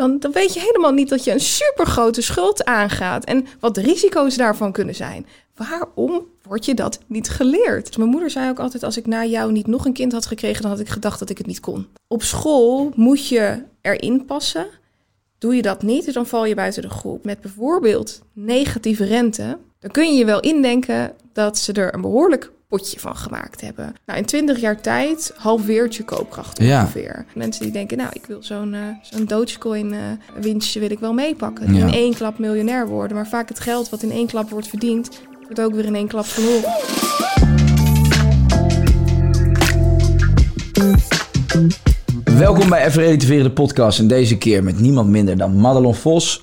dan, dan weet je helemaal niet dat je een supergrote schuld aangaat en wat de risico's daarvan kunnen zijn. Waarom wordt je dat niet geleerd? Dus mijn moeder zei ook altijd: als ik na jou niet nog een kind had gekregen, dan had ik gedacht dat ik het niet kon. Op school moet je erin passen. Doe je dat niet, dan val je buiten de groep. Met bijvoorbeeld negatieve rente, dan kun je je wel indenken dat ze er een behoorlijk potje van gemaakt hebben. Nou, in 20 jaar tijd halveert je koopkracht Ja. ongeveer. Mensen die denken, nou, ik wil zo'n eh, zo'n Dogecoin eh, winstje wil ik wel meepakken. Ja. In één klap miljonair worden. Maar vaak het geld wat in één klap wordt verdiend, wordt ook weer in één klap verloren. Welkom bij Even Relativeren de podcast. En deze keer met niemand minder dan Madelon Vos.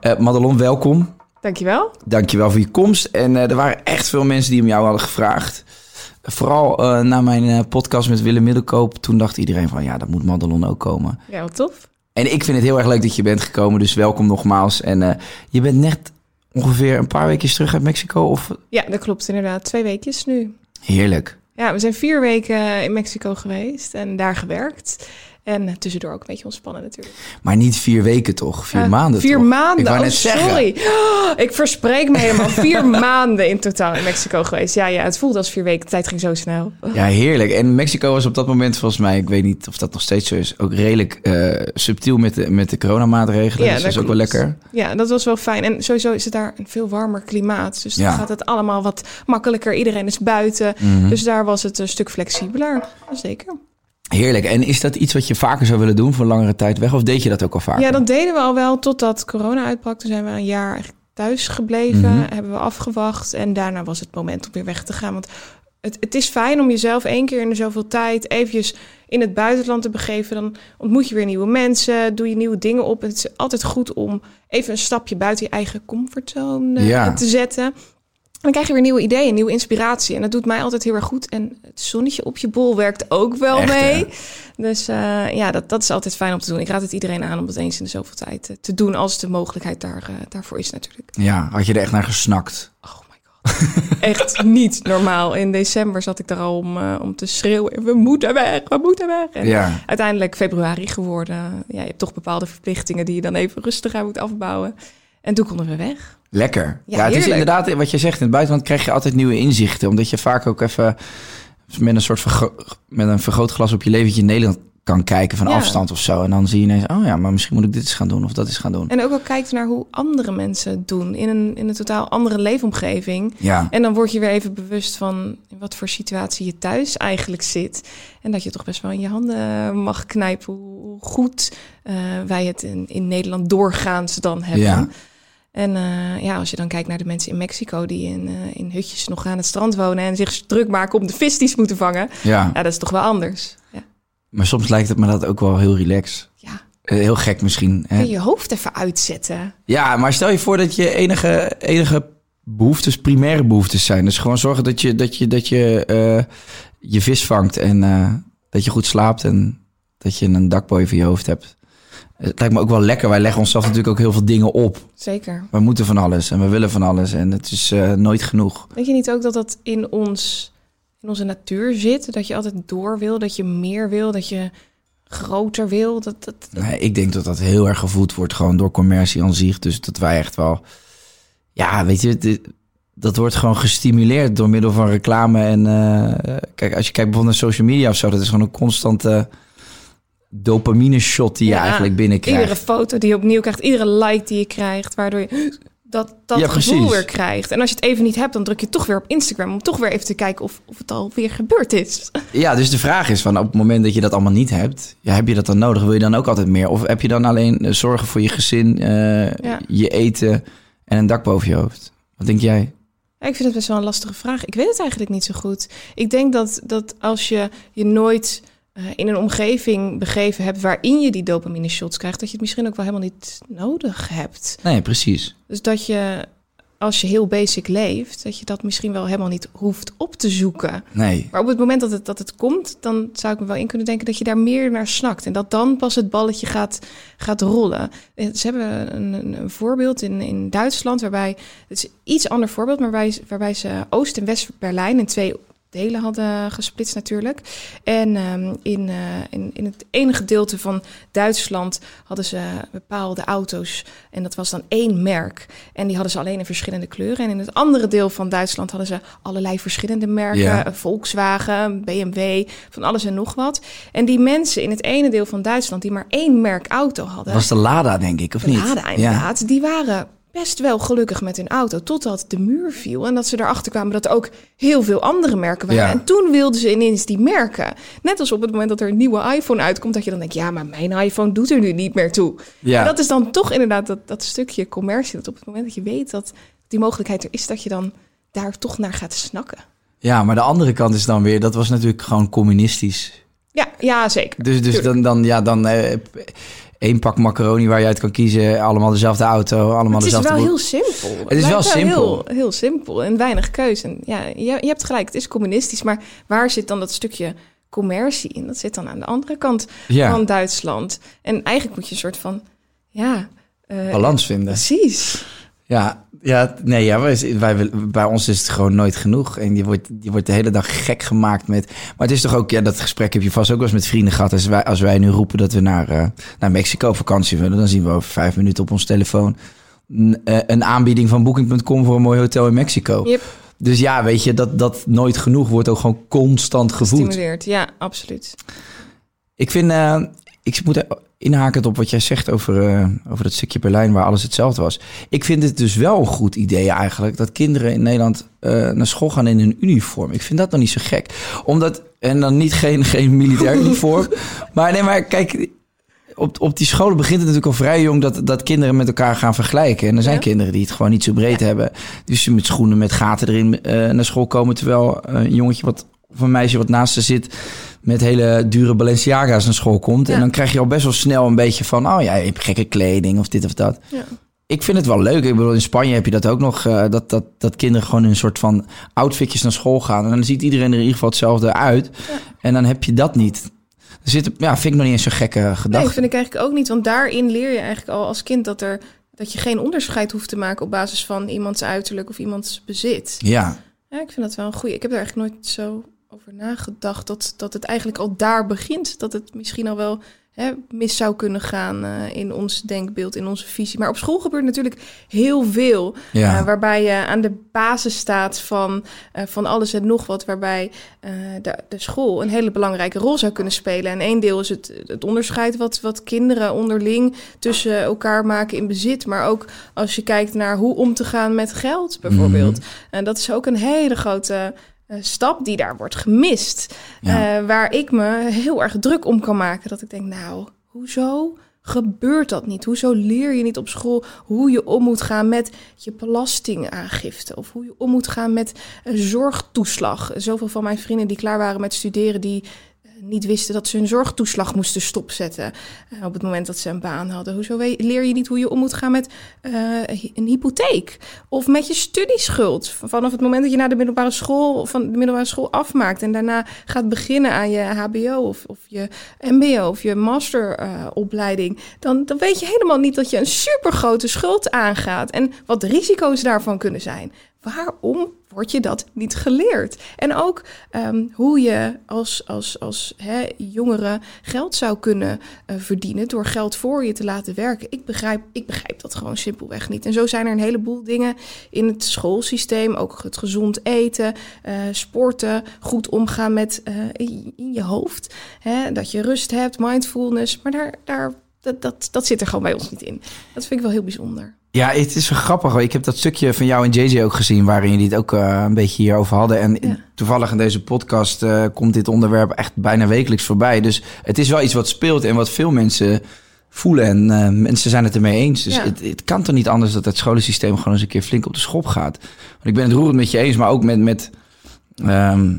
Eh Madelon, welkom. Dankjewel. Dankjewel voor je komst. En eh, er waren echt veel mensen die om jou hadden gevraagd. Vooral eh, na mijn eh, podcast met Willem Middelkoop. Toen dacht iedereen van ja, dat moet Madelon ook komen. Ja, wat tof. En ik vind het heel erg leuk dat je bent gekomen. Dus welkom nogmaals. En je bent net ongeveer een paar weken terug uit Mexico. Of Ja, dat klopt inderdaad. Twee weekjes nu. heerlijk. Ja, we zijn vier weken in Mexico geweest en daar gewerkt. En eh, tussendoor ook een beetje ontspannen natuurlijk. Maar niet vier weken toch? Vier Ja, maanden Vier toch? maanden, Ik wou oh, net zeggen. sorry. Oh, ik verspreek me helemaal. Vier maanden in totaal in Mexico geweest. Ja, ja, het voelde als vier weken. De tijd ging zo snel. Ja, heerlijk. En Mexico was op dat moment volgens mij, ik weet niet of dat nog steeds zo is, ook redelijk eh, subtiel met de, met de coronamaatregelen. Ja, dus dat is ook wel lekker. Ja, dat was wel fijn. En sowieso is het daar een veel warmer klimaat. Dus dan Ja. gaat het allemaal wat makkelijker. Iedereen is buiten. Mhm. Dus daar was het een stuk flexibeler. Zeker. Heerlijk. En is dat iets wat je vaker zou willen doen voor langere tijd weg? Of deed je dat ook al vaker? Ja, dat deden we al wel totdat corona uitbrak. Toen zijn we een jaar thuis gebleven. Mhm. Hebben we afgewacht. En daarna was het moment om weer weg te gaan. Want het, het is fijn om jezelf één keer in de zoveel tijd eventjes in het buitenland te begeven. Dan ontmoet je weer nieuwe mensen. Doe je nieuwe dingen op. Het is altijd goed om even een stapje buiten je eigen comfortzone eh, Ja. te zetten. En dan krijg je weer nieuwe ideeën, nieuwe inspiratie. En dat doet mij altijd heel erg goed. En het zonnetje op je bol werkt ook wel Echt, mee. Dus eh, ja, dat, dat is altijd fijn om te doen. Ik raad het iedereen aan om dat eens in de zoveel tijd eh, te doen. Als de mogelijkheid daar, eh, daarvoor is natuurlijk. Ja, had je er echt naar gesnakt? Oh my god. Echt niet normaal. In december zat ik daar al om, om te schreeuwen. We moeten weg, we moeten weg. En Ja. uiteindelijk februari geworden. Ja, je hebt toch bepaalde verplichtingen die je dan even rustiger moet afbouwen. En toen konden we weg. Lekker. Ja, Ja, het is inderdaad wat je zegt. In het buitenland krijg je altijd nieuwe inzichten. Omdat je vaak ook even met een soort vergro- met een vergrootglas op je leventje in Nederland kan kijken van Ja. afstand of zo. En dan zie je ineens, oh ja, maar misschien moet ik dit eens gaan doen of dat eens gaan doen. En ook al kijkt naar hoe andere mensen het doen. In een, in een totaal andere leefomgeving. Ja, En dan word je weer even bewust van in wat voor situatie je thuis eigenlijk zit. En dat je toch best wel in je handen mag knijpen hoe hoe goed eh, wij het in, in Nederland doorgaans dan hebben. Ja. En eh, ja, als je dan kijkt naar de mensen in Mexico die in, eh, in hutjes nog aan het strand wonen en zich druk maken om de vis die ze moeten vangen. ja. Ja, dat is toch wel anders. Ja. Maar soms lijkt het me dat ook wel heel relaxed. ja. Eh, Heel gek misschien. Hè? Kun je je hoofd even uitzetten. Ja, maar stel je voor dat je enige, enige behoeftes primaire behoeftes zijn. Dus gewoon zorgen dat je, dat je, dat je je vis vangt en dat je goed slaapt en dat je een dak boven je hoofd hebt. Het lijkt me ook wel lekker. Wij leggen onszelf natuurlijk ook heel veel dingen op. Zeker. We moeten van alles en we willen van alles en het is eh, nooit genoeg. Denk je niet ook dat dat in, ons, in onze natuur zit? Dat je altijd door wil, dat je meer wil, dat je groter wil? Dat, dat, dat- Nee, ik denk dat dat heel erg gevoed wordt gewoon door commercie aan zich. Dus dat wij echt wel... Ja, weet je, dit- dat wordt gewoon gestimuleerd door middel van reclame. En eh, kijk, als je kijkt bijvoorbeeld naar social media of zo... dat is gewoon een constante dopamine shot die je Ja, eigenlijk binnenkrijgt. Iedere foto die je opnieuw krijgt, iedere like die je krijgt, waardoor je dat, dat Ja, gevoel precies. weer krijgt. En als je het even niet hebt, dan druk je toch weer op Instagram om toch weer even te kijken of, of het alweer gebeurd is. Ja, dus de vraag is van op het moment dat je dat allemaal niet hebt... Ja, heb je dat dan nodig? Wil je dan ook altijd meer? Of heb je dan alleen eh, zorgen voor je gezin, eh, Ja. je eten en een dak boven je hoofd? Wat denk jij? Ik vind het best wel een lastige vraag. Ik weet het eigenlijk niet zo goed. Ik denk dat, dat als je je nooit in een omgeving begeven hebt waarin je die dopamine shots krijgt, dat je het misschien ook wel helemaal niet nodig hebt. Nee, precies. Dus dat je, als je heel basic leeft, dat je dat misschien wel helemaal niet hoeft op te zoeken. Nee. Maar op het moment dat het, dat het komt, dan zou ik me wel in kunnen denken dat je daar meer naar snakt. En dat dan pas het balletje gaat, gaat rollen. Eh, Ze hebben een, een, een voorbeeld in, in Duitsland, waarbij het is een iets ander voorbeeld, maar waarbij, waarbij ze Oost- en West-Berlijn in twee delen hadden gesplitst natuurlijk. En ehm, in, eh, in, in het ene gedeelte van Duitsland hadden ze bepaalde auto's. En dat was dan één merk. En die hadden ze alleen in verschillende kleuren. En in het andere deel van Duitsland hadden ze allerlei verschillende merken. Ja. Volkswagen, BMW, van alles en nog wat. En die mensen in het ene deel van Duitsland die maar één merk auto hadden. Was de Lada, denk ik, of De niet? Lada, inderdaad. Die waren best wel gelukkig met hun auto. Totdat de muur viel. En dat ze erachter kwamen dat er ook heel veel andere merken waren. Ja. En toen wilden ze ineens die merken. Net als op het moment dat er een nieuwe iPhone uitkomt. Dat je dan denkt, ja, maar mijn iPhone doet er nu niet meer toe. Ja. En dat is dan toch inderdaad dat, dat stukje commercie. Dat op het moment dat je weet dat die mogelijkheid er is. Dat je dan daar toch naar gaat snakken. Ja, maar de andere kant is dan weer, dat was natuurlijk gewoon communistisch. Ja, ja zeker. Dus, dus Tuurlijk. dan, dan, ja, dan eh, één pak macaroni waar je uit kan kiezen. Allemaal dezelfde auto, allemaal Het is dezelfde... wel heel simpel. Het is wel simpel. Heel, heel simpel en weinig keuze. En ja, je, je hebt gelijk, het is communistisch. Maar waar zit dan dat stukje commercie in? Dat zit dan aan de andere kant Ja, van Duitsland. En eigenlijk moet je een soort van, ja... eh, balans vinden. Precies. Ja, ja, nee, ja, wij, wij, bij ons is het gewoon nooit genoeg. En je wordt, je wordt de hele dag gek gemaakt met... Maar het is toch ook, ja, dat gesprek heb je vast ook wel eens met vrienden gehad. Als wij, als wij nu roepen dat we naar, eh, naar Mexico vakantie willen... dan zien we over vijf minuten op ons telefoon... een, eh, een aanbieding van Booking.com voor een mooi hotel in Mexico. Yep. Dus ja, weet je, dat, dat nooit genoeg wordt ook gewoon constant gevoed. Stimuleert, ja, absoluut. Ik vind, eh, ik moet inhaken op wat jij zegt over, eh, over dat stukje Berlijn waar alles hetzelfde was. Ik vind het dus wel een goed idee eigenlijk dat kinderen in Nederland eh, naar school gaan in hun uniform. Ik vind dat nog niet zo gek. Omdat, en dan niet geen, geen militair uniform. maar nee, maar kijk, op, op die scholen begint het natuurlijk al vrij jong dat, dat kinderen met elkaar gaan vergelijken. En er zijn Ja. kinderen die het gewoon niet zo breed hebben. Dus ze met schoenen met gaten erin eh, naar school komen. Terwijl een jongetje wat, of een meisje wat naast ze zit met hele dure Balenciaga's naar school komt. Ja. En dan krijg je al best wel snel een beetje van, oh ja, je hebt gekke kleding of dit of dat. Ja. Ik vind het wel leuk. Ik bedoel, in Spanje heb je dat ook nog. eh, dat, dat, dat kinderen gewoon in een soort van outfitjes naar school gaan. En dan ziet iedereen er in ieder geval hetzelfde uit. En dan heb je dat niet. Er zit, ja, vind ik nog niet eens zo'n gekke Nee, gedachte. vind ik eigenlijk ook niet. Want daarin leer je eigenlijk al als kind dat, er, dat je geen onderscheid hoeft te maken... op basis van iemands uiterlijk of iemands bezit. Ja, Ja, ik vind dat wel een goeie. Ik heb er eigenlijk nooit zo over nagedacht dat, dat het eigenlijk al daar begint. Dat het misschien al wel hè, mis zou kunnen gaan eh, in ons denkbeeld, in onze visie. Maar op school gebeurt natuurlijk heel veel. ja. eh, waarbij je aan de basis staat van, eh, van alles en nog wat. Waarbij de, de school een hele belangrijke rol zou kunnen spelen. En één deel is het, het onderscheid wat, wat kinderen onderling tussen elkaar maken in bezit. Maar ook als je kijkt naar hoe om te gaan met geld bijvoorbeeld. En dat is ook een hele grote stap die daar wordt gemist. Ja. Eh, waar ik me heel erg druk om kan maken. Dat ik denk, nou, hoezo gebeurt dat niet? Hoezo leer je niet op school hoe je om moet gaan met je belastingaangifte? Of hoe je om moet gaan met een zorgtoeslag? Zoveel van mijn vrienden die klaar waren met studeren, die eh, niet wisten dat ze hun zorgtoeslag moesten stopzetten eh, op het moment dat ze een baan hadden. Hoezo leer je niet hoe je om moet gaan met eh, een hypotheek of met je studieschuld? Vanaf het moment dat je naar de middelbare school van de middelbare school afmaakt en daarna gaat beginnen aan je HBO of, of je MBO of je masteropleiding, dan, dan weet je helemaal niet dat je een supergrote schuld aangaat en wat de risico's daarvan kunnen zijn. Waarom wordt je dat niet geleerd? En ook ehm, hoe je als, als, als hè, jongere geld zou kunnen eh, verdienen door geld voor je te laten werken. Ik begrijp, ik begrijp dat gewoon simpelweg niet. En zo zijn er een heleboel dingen in het schoolsysteem. Ook het gezond eten, eh, sporten, goed omgaan met eh, in, je hoofd. Hè, dat je rust hebt, mindfulness. Maar daar, daar, dat, dat, dat zit er gewoon bij ons niet in. Dat vind ik wel heel bijzonder. Ja, het is wel grappig. hoor. Ik heb dat stukje van jou en JJ ook gezien... waarin jullie het ook eh, een beetje hierover hadden. En Ja. toevallig in deze podcast eh, komt dit onderwerp echt bijna wekelijks voorbij. Dus het is wel iets wat speelt en wat veel mensen voelen. En eh, mensen zijn het ermee eens. Dus Ja. het, het kan toch niet anders dat het scholensysteem... gewoon eens een keer flink op de schop gaat. Want ik ben het roerend met je eens, maar ook met... met ehm,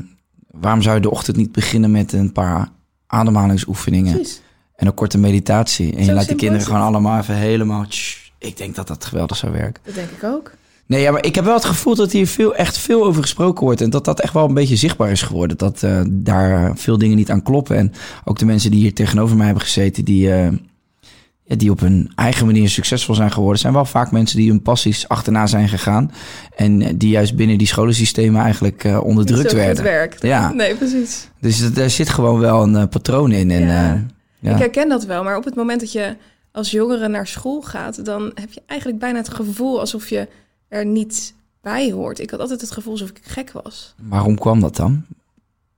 waarom zou je de ochtend niet beginnen met een paar ademhalingsoefeningen... Precies. en een korte meditatie. En je Zo laat simpel kinderen gewoon allemaal even helemaal... tsch, ik denk dat dat geweldig zou werken. Dat denk ik ook. Nee, ja, maar ik heb wel het gevoel dat hier veel, echt veel over gesproken wordt. En dat dat echt wel een beetje zichtbaar is geworden. Dat eh, daar veel dingen niet aan kloppen. En ook de mensen die hier tegenover mij hebben gezeten, die, eh, ja, die op hun eigen manier succesvol zijn geworden, zijn wel vaak mensen die hun passies achterna zijn gegaan. En eh, die juist binnen die scholensystemen eigenlijk uh, onderdrukt werden. werkt. Ja. Nee, precies. Dus er zit gewoon wel een eh, patroon in. En, eh, ja. Ik herken dat wel, maar op het moment dat je als jongere naar school gaat, dan heb je eigenlijk bijna het gevoel alsof je er niet bij hoort. Ik had altijd het gevoel alsof ik gek was. Waarom kwam dat dan?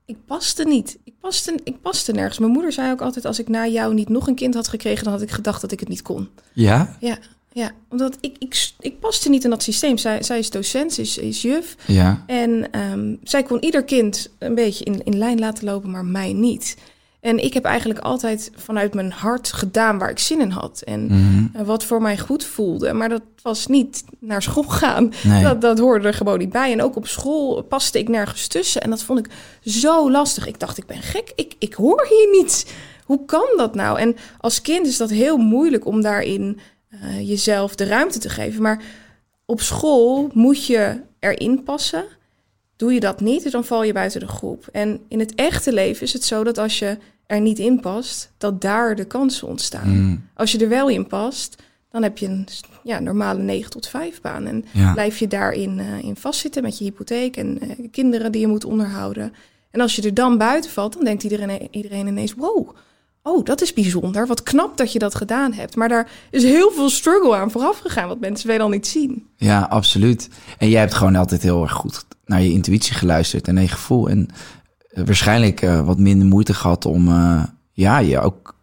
Ik paste niet. Ik paste, ik paste nergens. Mijn moeder zei ook altijd: als ik na jou niet nog een kind had gekregen, dan had ik gedacht dat ik het niet kon. Ja? Ja, ja omdat ik, ik, ik paste niet in dat systeem. Zij, zij is docent, ze is, is juf. Ja. En ehm, zij kon ieder kind een beetje in, in lijn laten lopen, maar mij niet. En ik heb eigenlijk altijd vanuit mijn hart gedaan waar ik zin in had. En Mhm. eh, wat voor mij goed voelde. Maar dat was niet naar school gaan. Nee. Dat, dat hoorde er gewoon niet bij. En ook op school paste ik nergens tussen. En dat vond ik zo lastig. Ik dacht, ik ben gek. Ik, ik hoor hier niet. Hoe kan dat nou? En als kind is dat heel moeilijk om daarin eh, jezelf de ruimte te geven. Maar op school moet je erin passen. Doe je dat niet, dan val je buiten de groep. En in het echte leven is het zo dat als je er niet in past, dat daar de kansen ontstaan. Mhm. Als je er wel in past, dan heb je een ja, normale 9 tot 5 baan. En Ja. blijf je daarin eh, in vastzitten met je hypotheek en eh, kinderen die je moet onderhouden. En als je er dan buiten valt, dan denkt iedereen, iedereen ineens: wow, oh, dat is bijzonder. Wat knap dat je dat gedaan hebt. Maar daar is heel veel struggle aan vooraf gegaan, wat mensen wel niet zien. Ja, absoluut. En jij hebt gewoon altijd heel erg goed naar je intuïtie geluisterd en naar je gevoel. En eh, waarschijnlijk eh, wat minder moeite gehad om eh, ja, je ook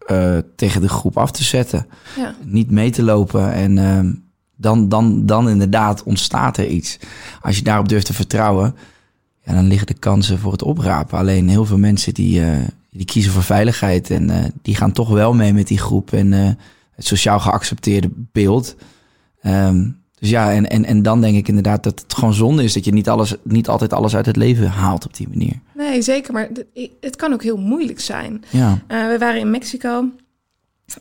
tegen de groep af te zetten. Ja. Niet mee te lopen. En ehm, dan, dan, dan inderdaad ontstaat er iets. Als je daarop durft te vertrouwen, ja, dan liggen de kansen voor het oprapen. Alleen heel veel mensen die, die kiezen voor veiligheid. En die gaan toch wel mee met die groep. En het sociaal geaccepteerde beeld. Ehm, dus ja, en, en, en dan denk ik inderdaad dat het gewoon zonde is dat je niet, alles, niet altijd alles uit het leven haalt op die manier. Nee, zeker. Maar het kan ook heel moeilijk zijn. Ja, Eh, we waren in Mexico.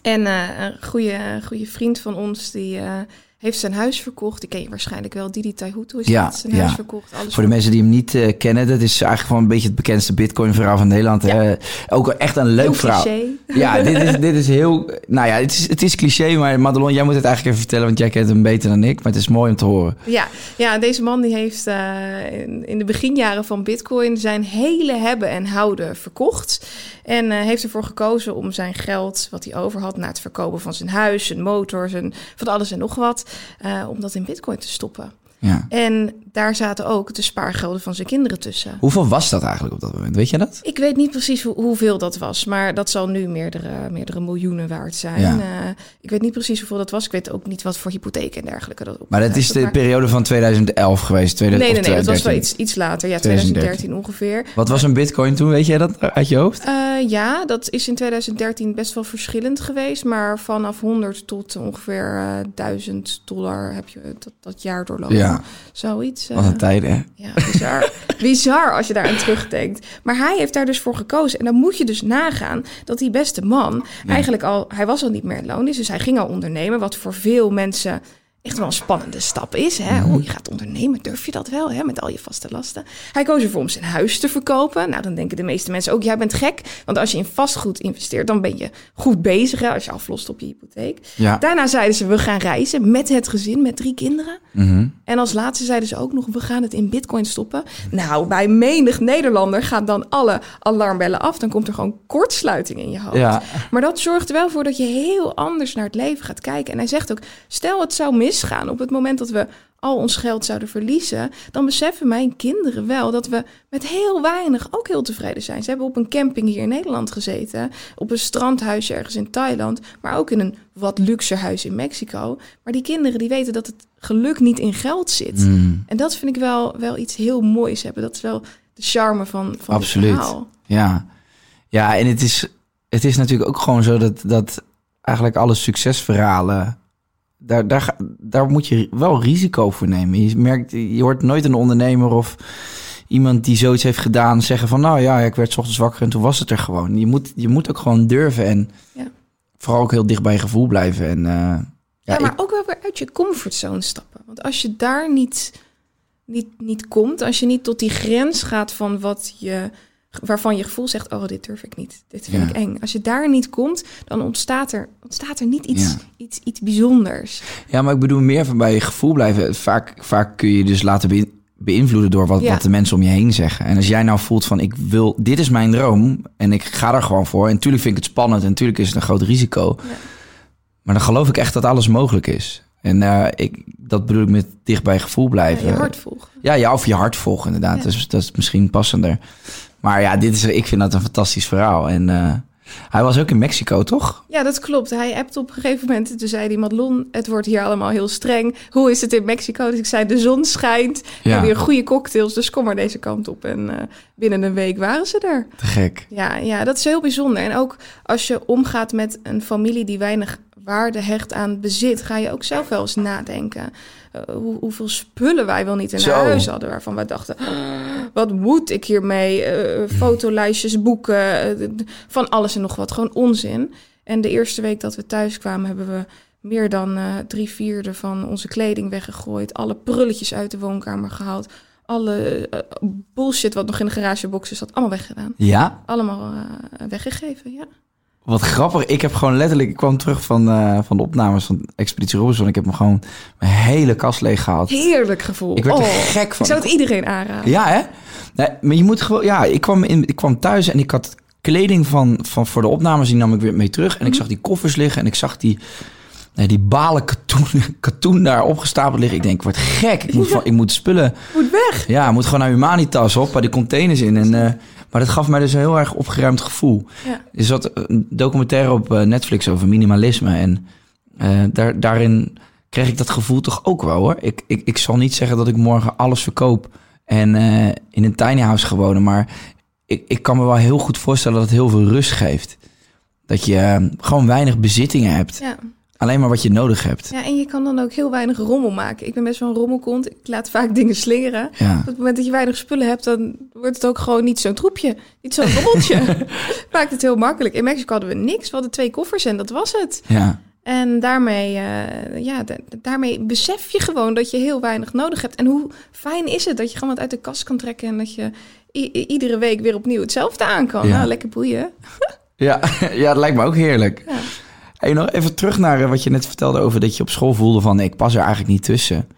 En eh, een goede, goede vriend van ons, die eh, heeft zijn huis verkocht. Die ken je waarschijnlijk wel. Didi Taihutu is Ja. Zijn ja. huis verkocht. Alles voor de mensen die hem niet eh, kennen, dat is eigenlijk gewoon een beetje het bekendste Bitcoin-verhaal van Nederland. Ja. Eh, ook echt een leuk Heel verhaal. cliché. Ja, dit is, dit is heel. Nou ja, het is, het is cliché, maar Madelon, jij moet het eigenlijk even vertellen, want jij kent hem beter dan ik. Maar het is mooi om te horen. Ja, ja, deze man die heeft eh, in, in de beginjaren van Bitcoin zijn hele hebben en houden verkocht. En heeft ervoor gekozen om zijn geld, wat hij over had, na het verkopen van zijn huis, zijn motor, zijn, van alles en nog wat, eh, om dat in Bitcoin te stoppen. Ja. En daar zaten ook de spaargelden van zijn kinderen tussen. Hoeveel was dat eigenlijk op dat moment? Weet je dat? Ik weet niet precies hoe, hoeveel dat was, maar dat zal nu meerdere, meerdere miljoenen waard zijn. Ja. Eh, ik weet niet precies hoeveel dat was. Ik weet ook niet wat voor hypotheek en dergelijke dat op. Maar dat is de maar- periode van 2011 geweest. 2000, Nee, nee, dat was wel 2013. iets, iets later. Ja, 2013 2013 ongeveer. Wat was een bitcoin toen? Weet jij dat uit je hoofd? Eh, ja, dat is in 2013 best wel verschillend geweest. Maar vanaf 100 tot ongeveer eh 1000 dollar heb je dat, dat jaar doorlopen. Ja. Zoiets. Eh, Wat een tijd, hè? Ja, bizar. bizar als je daar aan terugdenkt. Maar hij heeft daar dus voor gekozen. En dan moet je dus nagaan dat die beste man eigenlijk al... Hij was al niet meer in loondienst, dus hij ging al ondernemen. Wat voor veel mensen echt wel een spannende stap is. Hè? Oh, je gaat ondernemen, durf je dat wel, hè? met al je vaste lasten. Hij koos ervoor om zijn huis te verkopen. Nou, dan denken de meeste mensen ook, jij bent gek. Want als je in vastgoed investeert, dan ben je goed bezig. Hè? Als je aflost op je hypotheek. Ja. Daarna zeiden ze, we gaan reizen met het gezin, met drie kinderen. Mhm. En als laatste zeiden ze ook nog, we gaan het in bitcoin stoppen. Nou, bij menig Nederlander gaan dan alle alarmbellen af. Dan komt er gewoon kortsluiting in je hoofd. Ja. Maar dat zorgt er wel voor dat je heel anders naar het leven gaat kijken. En hij zegt ook, stel het zou misgaan op het moment dat we al ons geld zouden verliezen, dan beseffen mijn kinderen wel dat we met heel weinig ook heel tevreden zijn. Ze hebben op een camping hier in Nederland gezeten, op een strandhuisje ergens in Thailand, maar ook in een wat luxer huis in Mexico. Maar die kinderen die weten dat het geluk niet in geld zit. Mm, En dat vind ik wel, wel iets heel moois hebben. Dat is wel de charme van, van Absoluut. verhaal. ja. Ja, en het is, het is natuurlijk ook gewoon zo dat, dat eigenlijk alle succesverhalen... Daar, daar, daar moet je wel risico voor nemen. Je merkt, je hoort nooit een ondernemer of iemand die zoiets heeft gedaan zeggen van... nou ja, ik werd ochtends wakker en toen was het er gewoon. Je moet, je moet ook gewoon durven en Ja. vooral ook heel dicht bij je gevoel blijven. En, eh, Ja, ja, maar ik- ook wel weer uit je comfortzone stappen. Want als je daar niet, niet, niet komt, als je niet tot die grens gaat van wat je waarvan je gevoel zegt, oh, dit durf ik niet. Dit vind Ja. ik eng. Als je daar niet komt, dan ontstaat er, ontstaat er niet iets, Ja. iets, iets bijzonders. Ja, maar ik bedoel meer van bij je gevoel blijven. Vaak, vaak kun je dus laten beïn- beïnvloeden door wat, Ja. wat de mensen om je heen zeggen. En als jij nou voelt van ik wil, dit is mijn droom en ik ga er gewoon voor. En natuurlijk vind ik het spannend en natuurlijk is het een groot risico. Ja. Maar dan geloof ik echt dat alles mogelijk is. En eh, ik, dat bedoel ik met dicht bij gevoel Ja, blijven. je hart volgen. Ja, ja, of je hart volgen inderdaad. Ja. Dat, is, dat is misschien passender. Maar ja, dit is, ik vind dat een fantastisch verhaal. En eh, hij was ook in Mexico, toch? Ja, dat klopt. Hij appt op een gegeven moment. Toen zei die Madelon, het wordt hier allemaal heel streng. Hoe is het in Mexico? Dus ik zei, de zon schijnt. We Ja. hebben hier goede cocktails, dus kom maar deze kant op. En eh, binnen een week waren ze er. Te gek. Ja, ja, dat is heel bijzonder. En ook als je omgaat met een familie die weinig waarde hecht aan bezit, ga je ook zelf wel eens nadenken. eh, hoe, hoeveel spullen wij wel niet in Zo. huis hadden, waarvan wij dachten, "Ah, wat moet ik hiermee? Eh, fotolijstjes, boeken, eh, van alles en nog wat, gewoon onzin. En de eerste week dat we thuis kwamen, hebben we meer dan drie vierde van onze kleding weggegooid, alle prulletjes uit de woonkamer gehaald, alle bullshit wat nog in de garagebox zat, allemaal weggedaan Ja, allemaal weggegeven. Ja. Wat grappig. Ik heb gewoon letterlijk... Ik kwam terug van, eh, van de opnames van Expeditie Robinson. Ik heb me gewoon mijn hele kast leeg gehaald. Heerlijk gevoel. Ik werd er Oh, gek van. Ik zou het iedereen aanraden. Ja, hè? Nee, maar je moet gewoon... Ja, ik kwam, in, ik kwam thuis en ik had kleding van, van voor de opnames. Die nam ik weer mee terug. En ik zag die koffers liggen. En ik zag die, nee, die balen katoen, katoen daar opgestapeld liggen. Ik denk, ik word gek. Ik moet, van, ik moet spullen... Moet weg. Ja, moet gewoon naar Humanitas op. Bij die containers in. En, eh, maar dat gaf mij dus een heel erg opgeruimd gevoel. Ja. Er zat een documentaire op eh, Netflix over minimalisme. En eh, daar, daarin kreeg ik dat gevoel toch ook wel hoor. Ik, ik, ik zal niet zeggen dat ik morgen alles verkoop en eh, in een tiny house ga wonen. Maar ik, ik kan me wel heel goed voorstellen dat het heel veel rust geeft. Dat je gewoon weinig bezittingen hebt. Ja. Alleen maar wat je nodig hebt. ja, en je kan dan ook heel weinig rommel maken. Ik ben best wel een rommelkont. Ik laat vaak dingen slingeren. Ja. Op het moment dat je weinig spullen hebt, dan wordt het ook gewoon niet zo'n troepje. Niet zo'n rommeltje. Maakt het heel makkelijk. In Mexico hadden we niks. We hadden twee koffers en dat was het. Ja. En daarmee, eh, ja, da- daarmee besef je gewoon dat je heel weinig nodig hebt. En hoe fijn is het dat je gewoon wat uit de kast kan trekken... en dat je iedere week weer opnieuw hetzelfde aan kan. Ja. Nou, lekker boeien. Ja, ja, het lijkt me ook heerlijk. Ja. Hey, nog even terug naar eh, wat je net vertelde over dat je op school voelde van ik pas er eigenlijk niet tussen.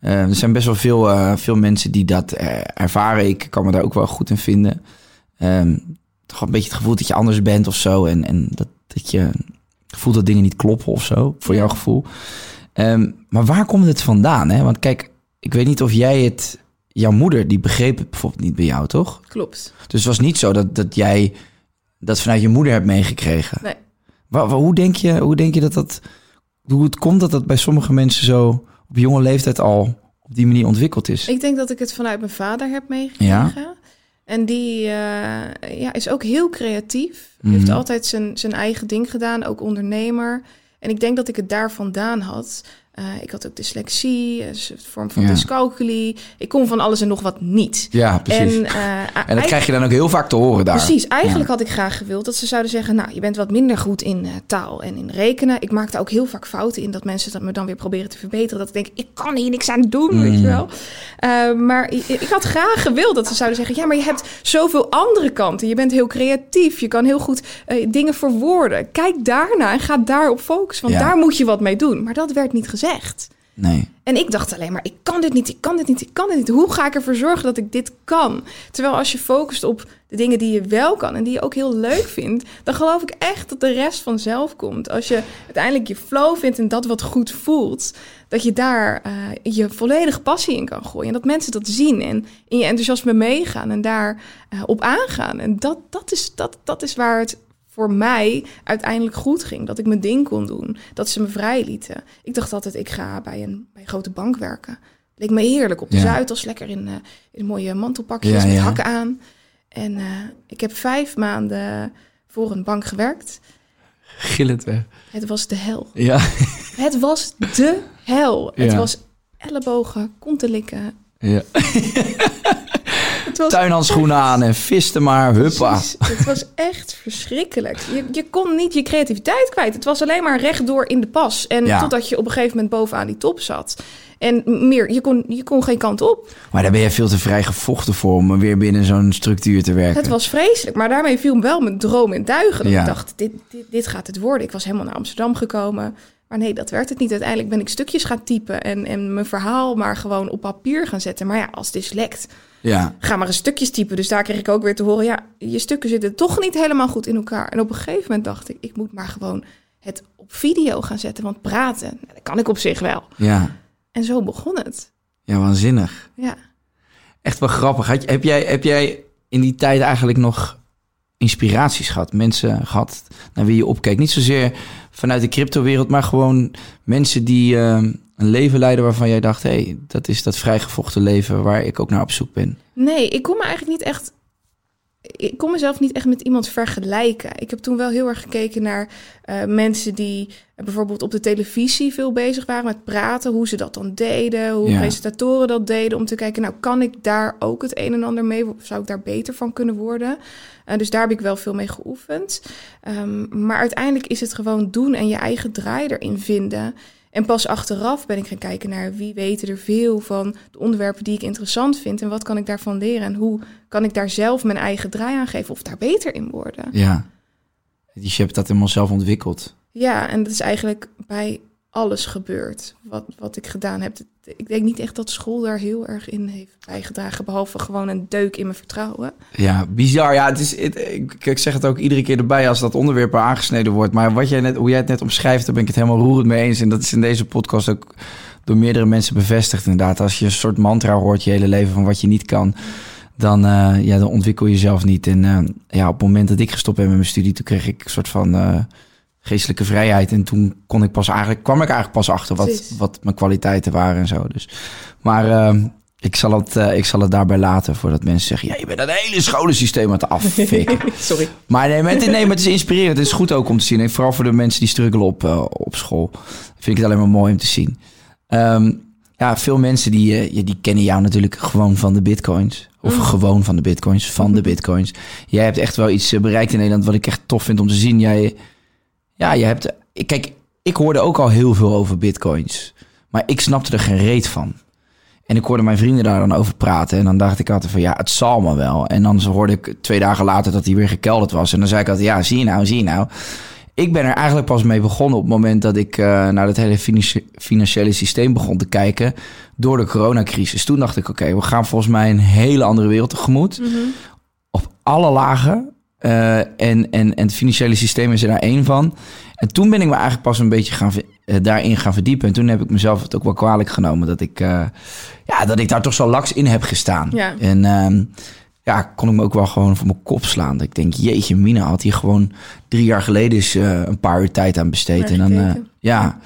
Eh, er zijn best wel veel, eh, veel mensen die dat ervaren. Ik kan me daar ook wel goed in vinden. Ehm, toch een beetje het gevoel dat je anders bent of zo. En, en dat, dat je voelt dat dingen niet kloppen of zo, voor jouw gevoel. Ehm, maar waar komt het vandaan? Hè? Want kijk, ik weet niet of jij het... Jouw moeder, die begreep het bijvoorbeeld niet bij jou, toch? Klopt. Dus het was niet zo dat, dat jij dat vanuit je moeder hebt meegekregen. Nee. Wa- wa- hoe, denk je, hoe denk je dat dat... Hoe het komt dat dat bij sommige mensen zo op jonge leeftijd al op die manier ontwikkeld is? Ik denk dat ik het vanuit mijn vader heb meegekregen. En die eh, ja, is ook heel creatief. Mhm. Heeft altijd zijn, zijn eigen ding gedaan, ook ondernemer. En ik denk dat ik het daar vandaan had. Eh, ik had ook dyslexie, een soort vorm van Ja. dyscalculie. Ik kon van alles en nog wat niet. Ja, precies. En, En, eh, dat krijg je dan ook heel vaak te horen daar. Precies, eigenlijk had ik graag gewild dat ze zouden zeggen... nou, je bent wat minder goed in eh, taal en in rekenen. Ik maakte ook heel vaak fouten in dat mensen dat me dan weer proberen te verbeteren. Dat ik denk, ik kan hier niks aan doen, weet Mm. je wel. Eh, maar ik, ik had graag gewild dat ze zouden zeggen... ja, maar je hebt zoveel andere kanten. Je bent heel creatief, je kan heel goed eh, dingen verwoorden. Kijk daarna en ga daarop focussen, want Ja. daar moet je wat mee doen. Maar dat werd niet gezegd. Nee. En ik dacht alleen maar, ik kan dit niet, ik kan dit niet, ik kan dit niet. Hoe ga ik ervoor zorgen dat ik dit kan? Terwijl als je focust op de dingen die je wel kan en die je ook heel leuk vindt, dan geloof ik echt dat de rest vanzelf komt. Als je uiteindelijk je flow vindt en dat wat goed voelt, dat je daar eh, je volledige passie in kan gooien. En dat mensen dat zien en in je enthousiasme meegaan en daar eh, op aangaan. En dat, dat, is, dat, dat is waar het voor mij uiteindelijk goed ging. Dat ik mijn ding kon doen. Dat ze me vrij lieten. Ik dacht altijd, ik ga bij een, bij een grote bank werken. Leek me heerlijk op de Ja. Zuidas. Lekker in, eh, in mooie mantelpakjes Ja, met ja. hakken aan. En eh, ik heb vijf maanden voor een bank gewerkt. Gillend weg. Het was de hel. Ja. Het was de hel. Het was ellebogen, konten likken. ja. Was tuinhandschoenen aan en viste maar, huppa. Precies. Het was echt verschrikkelijk. Je, je kon niet je creativiteit kwijt. Het was alleen maar rechtdoor in de pas. En Ja. totdat je op een gegeven moment bovenaan die top zat. En meer, je kon, je kon geen kant op. Maar daar ben je veel te vrij gevochten voor om weer binnen zo'n structuur te werken. Het was vreselijk. Maar daarmee viel wel mijn droom in duigen. Ja. Ik dacht, dit, dit, dit gaat het worden. Ik was helemaal naar Amsterdam gekomen. Maar nee, dat werd het niet. Uiteindelijk ben ik stukjes gaan typen. En, en mijn verhaal maar gewoon op papier gaan zetten. Maar ja, als dyslect, Ja, ga maar eens stukjes typen. Dus daar kreeg ik ook weer te horen, ja, je stukken zitten toch niet helemaal goed in elkaar. En op een gegeven moment dacht ik, ik moet maar gewoon het op video gaan zetten. Want praten, nou, dat kan ik op zich wel. ja, En zo begon het. ja, waanzinnig. Ja. Echt wel grappig. Had Heb jij, heb jij in die tijd eigenlijk nog inspiraties gehad? Mensen gehad naar wie je opkeek? Niet zozeer vanuit de cryptowereld, maar gewoon mensen die eh, een leven leiden waarvan jij dacht... hé, hey, dat is dat vrijgevochten leven waar ik ook naar op zoek ben. Nee, ik kon me eigenlijk niet echt. Ik kon mezelf niet echt met iemand vergelijken. Ik heb toen wel heel erg gekeken naar eh, mensen die bijvoorbeeld op de televisie veel bezig waren met praten, hoe ze dat dan deden, hoe Ja. presentatoren dat deden, om te kijken, nou kan ik daar ook het een en ander mee, zou ik daar beter van kunnen worden? Eh, dus daar heb ik wel veel mee geoefend. Ehm, maar uiteindelijk is het gewoon doen en je eigen draai erin vinden. En pas achteraf ben ik gaan kijken naar wie weten er veel van de onderwerpen die ik interessant vind en wat kan ik daarvan leren en hoe kan ik daar zelf mijn eigen draai aan geven of daar beter in worden. Ja. Dus je hebt dat helemaal zelf ontwikkeld. Ja, en dat is eigenlijk bij alles gebeurd wat, wat ik gedaan heb. Ik denk niet echt dat school daar heel erg in heeft bijgedragen, behalve gewoon een deuk in mijn vertrouwen. Ja, bizar. Ja, het is, ik zeg het ook iedere keer erbij als dat onderwerp er aangesneden wordt. Maar wat jij net, hoe jij het net omschrijft, daar ben ik het helemaal roerend mee eens. En dat is in deze podcast ook door meerdere mensen bevestigd inderdaad. Als je een soort mantra hoort je hele leven van wat je niet kan, dan, eh, ja, dan ontwikkel je jezelf niet. En eh, ja, op het moment dat ik gestopt ben met mijn studie, toen kreeg ik een soort van eh, geestelijke vrijheid. En toen kon ik pas eigenlijk, kwam ik eigenlijk pas achter wat, Precies. wat mijn kwaliteiten waren en zo. Dus, maar eh, ik, zal het, eh, ik zal het daarbij laten voordat mensen zeggen... ja, je bent een hele scholensysteem aan het affikken. Sorry. Maar nee, maar het, nee, maar het is inspirerend. Het is goed ook om te zien. En vooral voor de mensen die struggelen op, eh, op school. Vind ik het alleen maar mooi om te zien. Ehm, ja, veel mensen die, eh, die kennen jou natuurlijk gewoon van de bitcoins. Of gewoon van de bitcoins, van de bitcoins. Jij hebt echt wel iets bereikt in Nederland wat ik echt tof vind om te zien. Jij, ja, je hebt... Kijk, ik hoorde ook al heel veel over bitcoins. Maar ik snapte er geen reet van. En ik hoorde mijn vrienden daar dan over praten. En dan dacht ik altijd van ja, het zal me wel. En dan hoorde ik twee dagen later dat hij weer gekelderd was. En dan zei ik altijd ja, zie je nou, zie je nou. Ik ben er eigenlijk pas mee begonnen op het moment dat ik eh, naar het hele financi- financiële systeem begon te kijken. Door de coronacrisis. Toen dacht ik oké, we gaan volgens mij een hele andere wereld tegemoet. Op alle lagen. Eh, en, en, en het financiële systeem is er daar één van. En toen ben ik me eigenlijk pas een beetje gaan, eh, daarin gaan verdiepen. En toen heb ik mezelf het ook wel kwalijk genomen dat ik, eh, ja, dat ik daar toch zo laks in heb gestaan. Ja. En ehm, ja, kon ik me ook wel gewoon voor mijn kop slaan. Dat ik denk, jeetje, Mina had hier gewoon drie jaar geleden eens eh, een paar uur tijd aan besteed. En dan, eh, ja,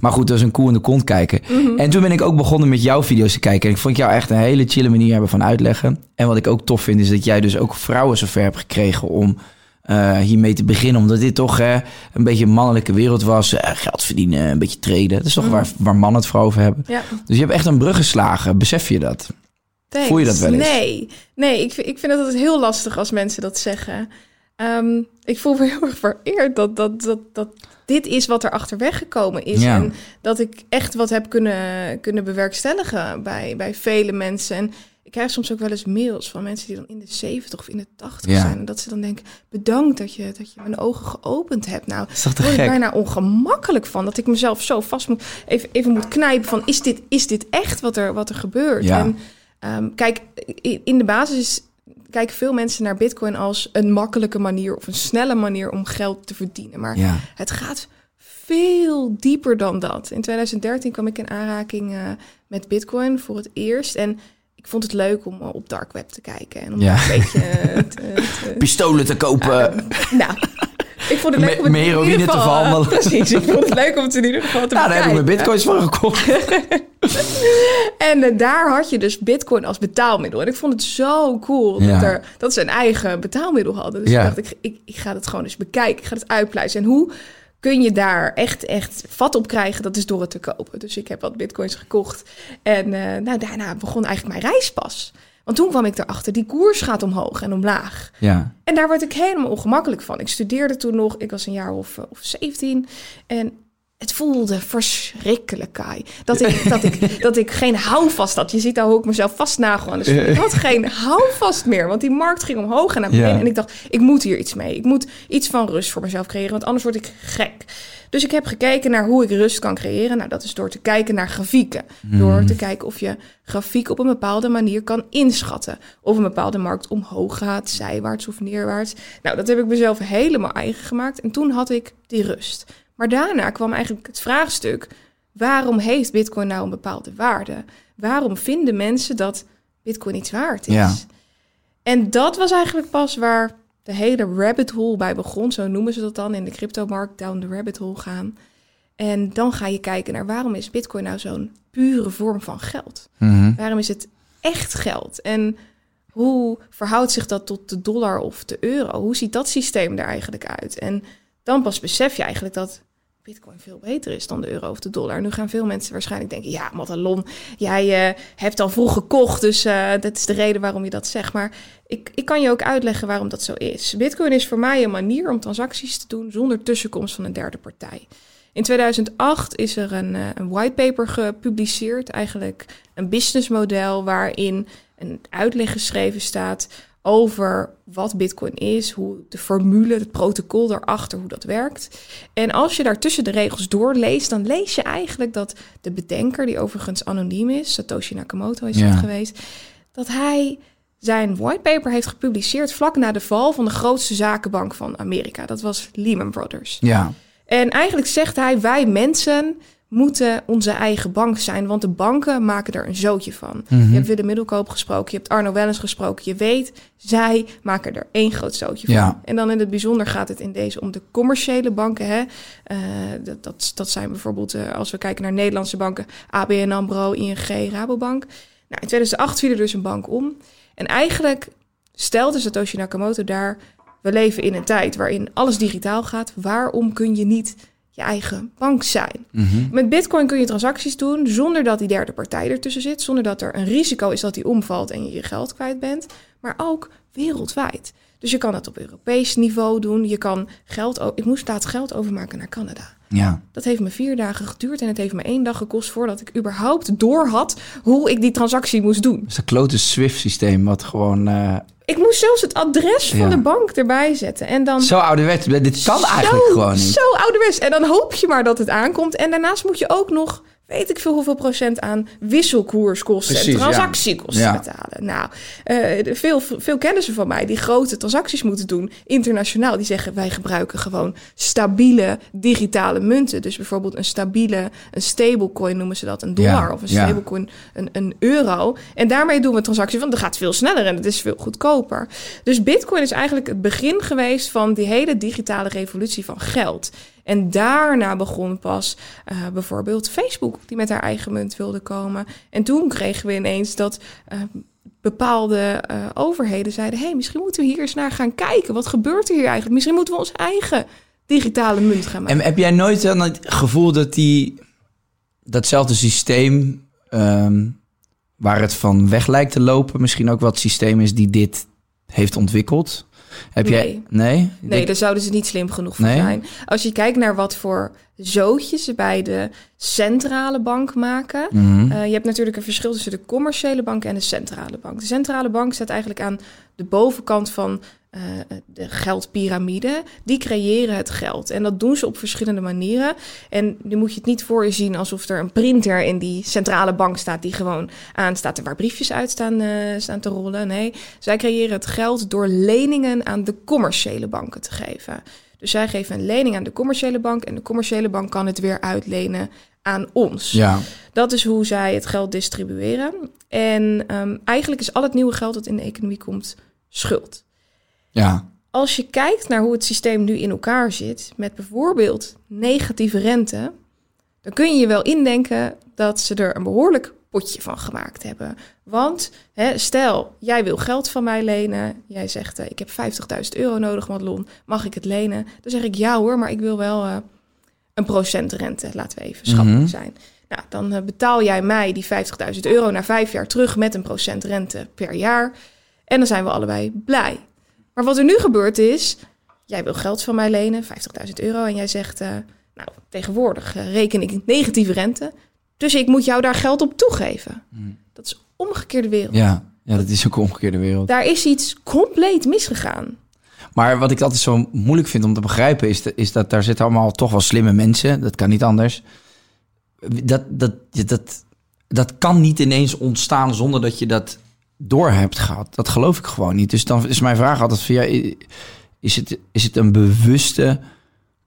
maar goed, dat is een koe in de kont kijken. En toen ben ik ook begonnen met jouw video's te kijken. En ik vond jou echt een hele chille manier hebben van uitleggen. En wat ik ook tof vind, is dat jij dus ook vrouwen zover hebt gekregen om eh, hiermee te beginnen. Omdat dit toch eh, een beetje een mannelijke wereld was. Geld verdienen, een beetje treden. Dat is toch waar, waar mannen het vooral over hebben. Ja. Dus je hebt echt een brug geslagen. Besef je dat? Thanks. Voel je dat wel eens? Nee, nee ik, vind, ik vind het altijd heel lastig als mensen dat zeggen. Ehm, ik voel me heel erg vereerd dat, dat, dat, dat dit is wat er achterweg gekomen is. Ja. En dat ik echt wat heb kunnen, kunnen bewerkstelligen bij, bij vele mensen. En ik krijg soms ook wel eens mails van mensen die dan in de 70 of in de 80 Ja. zijn. En dat ze dan denken, bedankt dat je, dat je mijn ogen geopend hebt. Nou, daar word ik bijna ongemakkelijk van. Dat ik mezelf zo vast moet, even, even moet knijpen van, is dit, is dit echt wat er, wat er gebeurt? Ja. En Ehm, kijk, in de basis kijken veel mensen naar Bitcoin als een makkelijke manier of een snelle manier om geld te verdienen. Maar Ja. het gaat veel dieper dan dat. In 2013 kwam ik in aanraking eh, met Bitcoin voor het eerst. En ik vond het leuk om eh, op dark web te kijken en om Ja. een beetje eh, te, te- Pistolen te kopen. nou, ik vond het leuk om het meer in ieder te geval, eh, verhandelen. Precies, ik vond het leuk om het in ieder geval te nou, daar heb ik mijn bitcoins van gekocht. En eh, daar had je dus Bitcoin als betaalmiddel. En ik vond het zo cool Ja. dat, er, dat ze een eigen betaalmiddel hadden. Dus Ja. ik dacht, ik, ik, ik ga het gewoon eens bekijken. Ik ga het uitpluizen. En hoe kun je daar echt, echt vat op krijgen? Dat is door het te kopen. Dus ik heb wat Bitcoins gekocht. En eh, nou, daarna begon eigenlijk mijn reis pas. Want toen kwam ik erachter, die koers gaat omhoog en omlaag. Ja. En daar werd ik helemaal ongemakkelijk van. Ik studeerde toen nog, ik was een jaar of, eh, of 17. En het voelde verschrikkelijk, Kai. Dat ik, dat ik, dat ik geen houvast had. Je ziet daar hoe ik mezelf vastnagel aan de. Ik had geen houvast meer, want die markt ging omhoog en naar beneden. Ja. En ik dacht, ik moet hier iets mee. Ik moet iets van rust voor mezelf creëren, want anders word ik gek. Dus ik heb gekeken naar hoe ik rust kan creëren. Nou, dat is door te kijken naar grafieken. Door te kijken of je grafiek op een bepaalde manier kan inschatten. Of een bepaalde markt omhoog gaat, zijwaarts of neerwaarts. Nou, dat heb ik mezelf helemaal eigen gemaakt. En toen had ik die rust. Maar daarna kwam eigenlijk het vraagstuk: waarom heeft Bitcoin nou een bepaalde waarde? Waarom vinden mensen dat Bitcoin iets waard is? Ja. En dat was eigenlijk pas waar de hele rabbit hole bij begon. Zo noemen ze dat dan in de cryptomarkt, down the rabbit hole gaan. En dan ga je kijken naar waarom is Bitcoin nou zo'n pure vorm van geld? Mhm. Waarom is het echt geld? En hoe verhoudt zich dat tot de dollar of de euro? Hoe ziet dat systeem er eigenlijk uit? En dan pas besef je eigenlijk dat Bitcoin veel beter is dan de euro of de dollar. Nu gaan veel mensen waarschijnlijk denken: ja, Matalon, jij eh, hebt al vroeg gekocht, dus eh, dat is de reden waarom je dat zegt. Maar ik, ik kan je ook uitleggen waarom dat zo is. Bitcoin is voor mij een manier om transacties te doen zonder tussenkomst van een derde partij. In 2008 is er een, eh, een whitepaper gepubliceerd, eigenlijk een businessmodel waarin een uitleg geschreven staat over wat Bitcoin is, hoe de formule, het protocol daarachter, hoe dat werkt. En als je daar tussen de regels doorleest, dan lees je eigenlijk dat de bedenker, die overigens anoniem is, Satoshi Nakamoto is Ja. dat geweest, dat hij zijn whitepaper heeft gepubliceerd vlak na de val van de grootste zakenbank van Amerika. Dat was Lehman Brothers. Ja. En eigenlijk zegt hij, wij mensen moeten onze eigen bank zijn, want de banken maken er een zootje van. Mhm. Je hebt Willem Middelkoop gesproken, je hebt Arno Wellens gesproken. Je weet, zij maken er één groot zootje van. En dan in het bijzonder gaat het in deze om de commerciële banken. Hè? Eh, dat, dat, dat zijn bijvoorbeeld, eh, als we kijken naar Nederlandse banken, ABN AMRO, ING, Rabobank. Nou, in 2008 viel er dus een bank om. En eigenlijk stelde Satoshi Nakamoto daar, we leven in een tijd waarin alles digitaal gaat. Waarom kun je niet je eigen bank zijn? Mhm. Met Bitcoin kun je transacties doen zonder dat die derde partij ertussen zit, zonder dat er een risico is dat die omvalt en je je geld kwijt bent, maar ook wereldwijd. Dus je kan het op Europees niveau doen. Je kan geld. Ik moest laatst geld overmaken naar Canada. Ja. Dat heeft me vier dagen geduurd en het heeft me één dag gekost voordat ik überhaupt door had hoe ik die transactie moest doen. Dat is een klote SWIFT-systeem wat gewoon eh, Ik moest zelfs het adres van Ja. de bank erbij zetten. En dan zo ouderwets. Dit kan eigenlijk gewoon niet. Zo ouderwets. En dan hoop je maar dat het aankomt. En daarnaast moet je ook nog, weet ik veel hoeveel procent aan wisselkoerskosten Precies, en transactiekosten Ja. betalen. Nou, de- veel, veel kennissen van mij die grote transacties moeten doen, internationaal, die zeggen wij gebruiken gewoon stabiele digitale munten. Dus bijvoorbeeld een stabiele, een stablecoin noemen ze dat, een dollar Ja, of een ja. stablecoin, een, een euro. En daarmee doen we transacties, want dat gaat veel sneller en het is veel goedkoper. Dus Bitcoin is eigenlijk het begin geweest van die hele digitale revolutie van geld. En daarna begon pas eh, bijvoorbeeld Facebook, die met haar eigen munt wilde komen. En toen kregen we ineens dat eh, bepaalde eh, overheden zeiden: hé, hey, misschien moeten we hier eens naar gaan kijken. Wat gebeurt er hier eigenlijk? Misschien moeten we onze eigen digitale munt gaan maken. En heb jij nooit dan het gevoel dat die datzelfde systeem ehm, waar het van weg lijkt te lopen, misschien ook wat systeem is die dit heeft ontwikkeld? Heb jij Nee. nee? Nee, daar zouden ze niet slim genoeg voor Nee? zijn. Als je kijkt naar wat voor zootjes ze bij de centrale bank maken. Mhm. Eh, je hebt natuurlijk een verschil tussen de commerciële bank en de centrale bank. De centrale bank staat eigenlijk aan de bovenkant van eh, de geldpiramide. Die creëren het geld. En dat doen ze op verschillende manieren. En nu moet je het niet voor je zien alsof er een printer in die centrale bank staat... die gewoon aanstaat en waar briefjes uit staan, eh, staan te rollen. Nee, zij creëren het geld door leningen aan de commerciële banken te geven. Dus zij geven een lening aan de commerciële bank... en de commerciële bank kan het weer uitlenen aan ons. Ja. Dat is hoe zij het geld distribueren. En ehm, eigenlijk is al het nieuwe geld dat in de economie komt schuld. Ja. Als je kijkt naar hoe het systeem nu in elkaar zit, met bijvoorbeeld negatieve rente, dan kun je je wel indenken dat ze er een behoorlijk potje van gemaakt hebben. Want hè, stel, jij wil geld van mij lenen. Jij zegt, eh, ik heb 50.000 euro nodig, Madelon. Mag ik het lenen? Dan zeg ik ja hoor, maar ik wil wel eh, een procent rente. Laten we even schappelijk Mhm. zijn. Nou, dan eh, betaal jij mij die 50.000 euro na vijf jaar terug met een procent rente per jaar. En dan zijn we allebei blij. Maar wat er nu gebeurt is, jij wil geld van mij lenen, 50.000 euro, en jij zegt, uh, nou, tegenwoordig uh, reken ik negatieve rente, dus ik moet jou daar geld op toegeven. Hmm. Dat is omgekeerde wereld. Ja, ja, dat is ook een omgekeerde wereld. Daar is iets compleet misgegaan. Maar wat ik altijd zo moeilijk vind om te begrijpen, is, is dat daar zitten allemaal toch wel slimme mensen. Dat kan niet anders. Dat, dat, dat, dat kan niet ineens ontstaan zonder dat je dat door hebt gehad. Dat geloof ik gewoon niet. Dus dan is mijn vraag altijd van ja, is het, is het een bewuste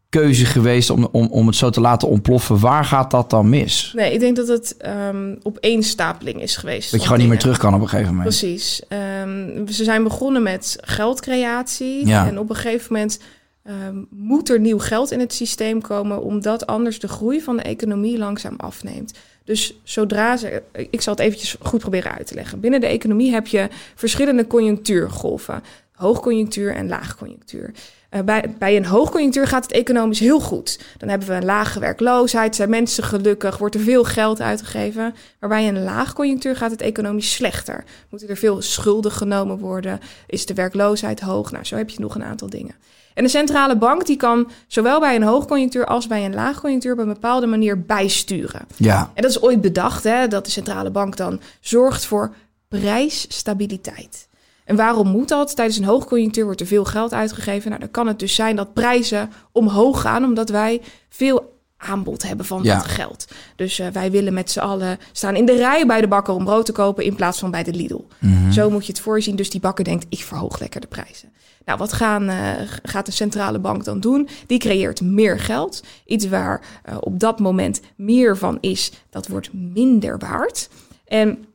keuze geweest om, om, om het zo te laten ontploffen? Waar gaat dat dan mis? Nee, ik denk dat het um, op één stapeling is geweest. Dat je gewoon niet meer terug kan op een gegeven moment. Precies. Um, ze zijn begonnen met geldcreatie. Ja. En op een gegeven moment um, moet er nieuw geld in het systeem komen, omdat anders de groei van de economie langzaam afneemt. Dus zodra ze, ik zal het eventjes goed proberen uit te leggen. Binnen de economie heb je verschillende conjunctuurgolven: hoogconjunctuur en laagconjunctuur. Uh, bij, bij een hoogconjunctuur gaat het economisch heel goed. Dan hebben we een lage werkloosheid, zijn mensen gelukkig, wordt er veel geld uitgegeven. Maar bij een laagconjunctuur gaat het economisch slechter. Moeten er veel schulden genomen worden? Is de werkloosheid hoog? Nou, zo heb je nog een aantal dingen. En de centrale bank die kan zowel bij een hoogconjunctuur als bij een laagconjunctuur op een bepaalde manier bijsturen. Ja. En dat is ooit bedacht, hè, dat de centrale bank dan zorgt voor prijsstabiliteit. En waarom moet dat? Tijdens een hoogconjunctuur wordt er veel geld uitgegeven. Nou, dan kan het dus zijn dat prijzen omhoog gaan, omdat wij veel aanbod hebben van dat geld. Dus uh, wij willen met z'n allen staan in de rij bij de bakker om brood te kopen in plaats van bij de Lidl. Mm Zo moet je het voorzien. Dus die bakker denkt, ik verhoog lekker de prijzen. Nou, wat gaan, uh, gaat de centrale bank dan doen? Die creëert meer geld. Iets waar uh, op dat moment meer van is, dat wordt minder waard. En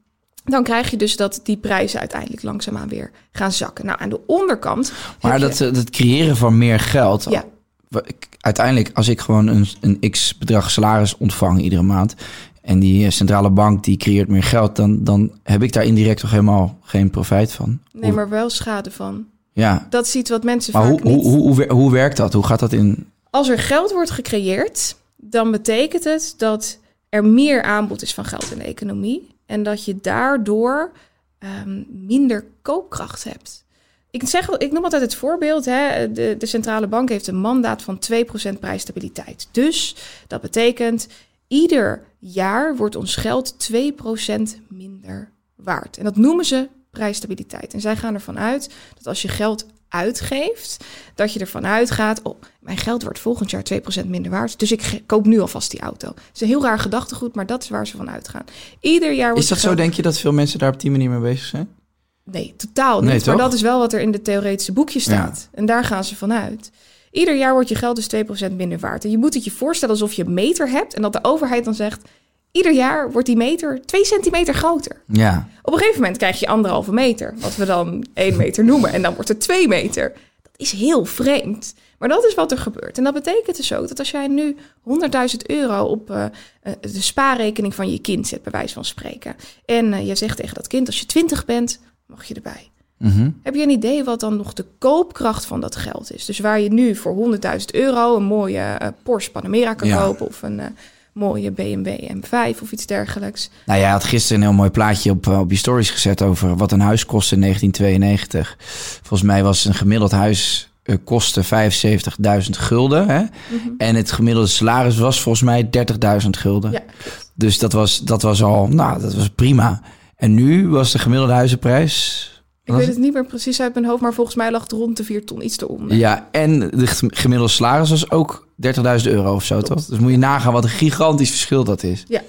dan krijg je dus dat die prijzen uiteindelijk langzaamaan weer gaan zakken. Nou, aan de onderkant. Maar dat, je... dat creëren van meer geld. Ja. Uiteindelijk, als ik gewoon een, een x bedrag salaris ontvang iedere maand. En die eh, centrale bank die creëert meer geld, dan, dan heb ik daar indirect toch helemaal geen profijt van. Nee, maar wel schade van. Ja. Dat ziet wat mensen maar vaak hoe, niet... Hoe, hoe, hoe, hoe werkt dat? Hoe gaat dat in... Als er geld wordt gecreëerd, dan betekent het dat er meer aanbod is van geld in de economie. En dat je daardoor um, minder koopkracht hebt. Ik, zeg, ik noem altijd het voorbeeld. Hè, de, de centrale bank heeft een mandaat van 2% prijsstabiliteit. Dus dat betekent ieder jaar wordt ons geld 2% minder waard. En dat noemen ze prijsstabiliteit. En zij gaan ervan uit dat als je geld uitgeeft, dat je ervan uitgaat, oh, mijn geld wordt volgend jaar 2% minder waard, dus ik koop nu alvast die auto. Het is een heel raar gedachtegoed, maar dat is waar ze van uitgaan. Ieder jaar wordt Is dat zo, denk je, dat veel mensen daar op die manier mee bezig zijn? Nee, totaal niet. Nee, maar dat is wel wat er in de theoretische boekjes staat. En daar gaan ze vanuit. Ieder jaar wordt je geld dus 2% minder waard. En je moet het je voorstellen alsof je een meter hebt en dat de overheid dan zegt: ieder jaar wordt die meter 2 centimeter groter. Ja. Op een gegeven moment krijg je anderhalve meter, wat we dan 1 meter noemen. En dan wordt het 2 meter. Dat is heel vreemd. Maar dat is wat er gebeurt. En dat betekent dus ook dat als jij nu 100.000 euro op uh, de spaarrekening van je kind zet, bij wijze van spreken. En uh, je zegt tegen dat kind, als je 20 bent, mag je erbij. Mm -hmm. Heb je een idee wat dan nog de koopkracht van dat geld is? Dus waar je nu voor 100.000 euro een mooie uh, Porsche Panamera kan ja. kopen of een uh, mooie BMW M5 of iets dergelijks. Nou, jij had gisteren een heel mooi plaatje op, op je stories gezet over wat een huis kostte in 1992. Volgens mij was een gemiddeld huis uh, kostte 75.000 gulden. Hè? Mm -hmm. En het gemiddelde salaris was volgens mij 30.000 gulden. Ja. Dus dat was, dat was al, nou, dat was prima. En nu was de gemiddelde huizenprijs. Ik weet het niet meer precies uit mijn hoofd, maar volgens mij lag het rond de 4 ton iets eronder. Ja, en de gemiddelde salaris was ook 30.000 euro of zo, Klopt. toch? Dus moet je nagaan wat een gigantisch verschil dat is. Ja.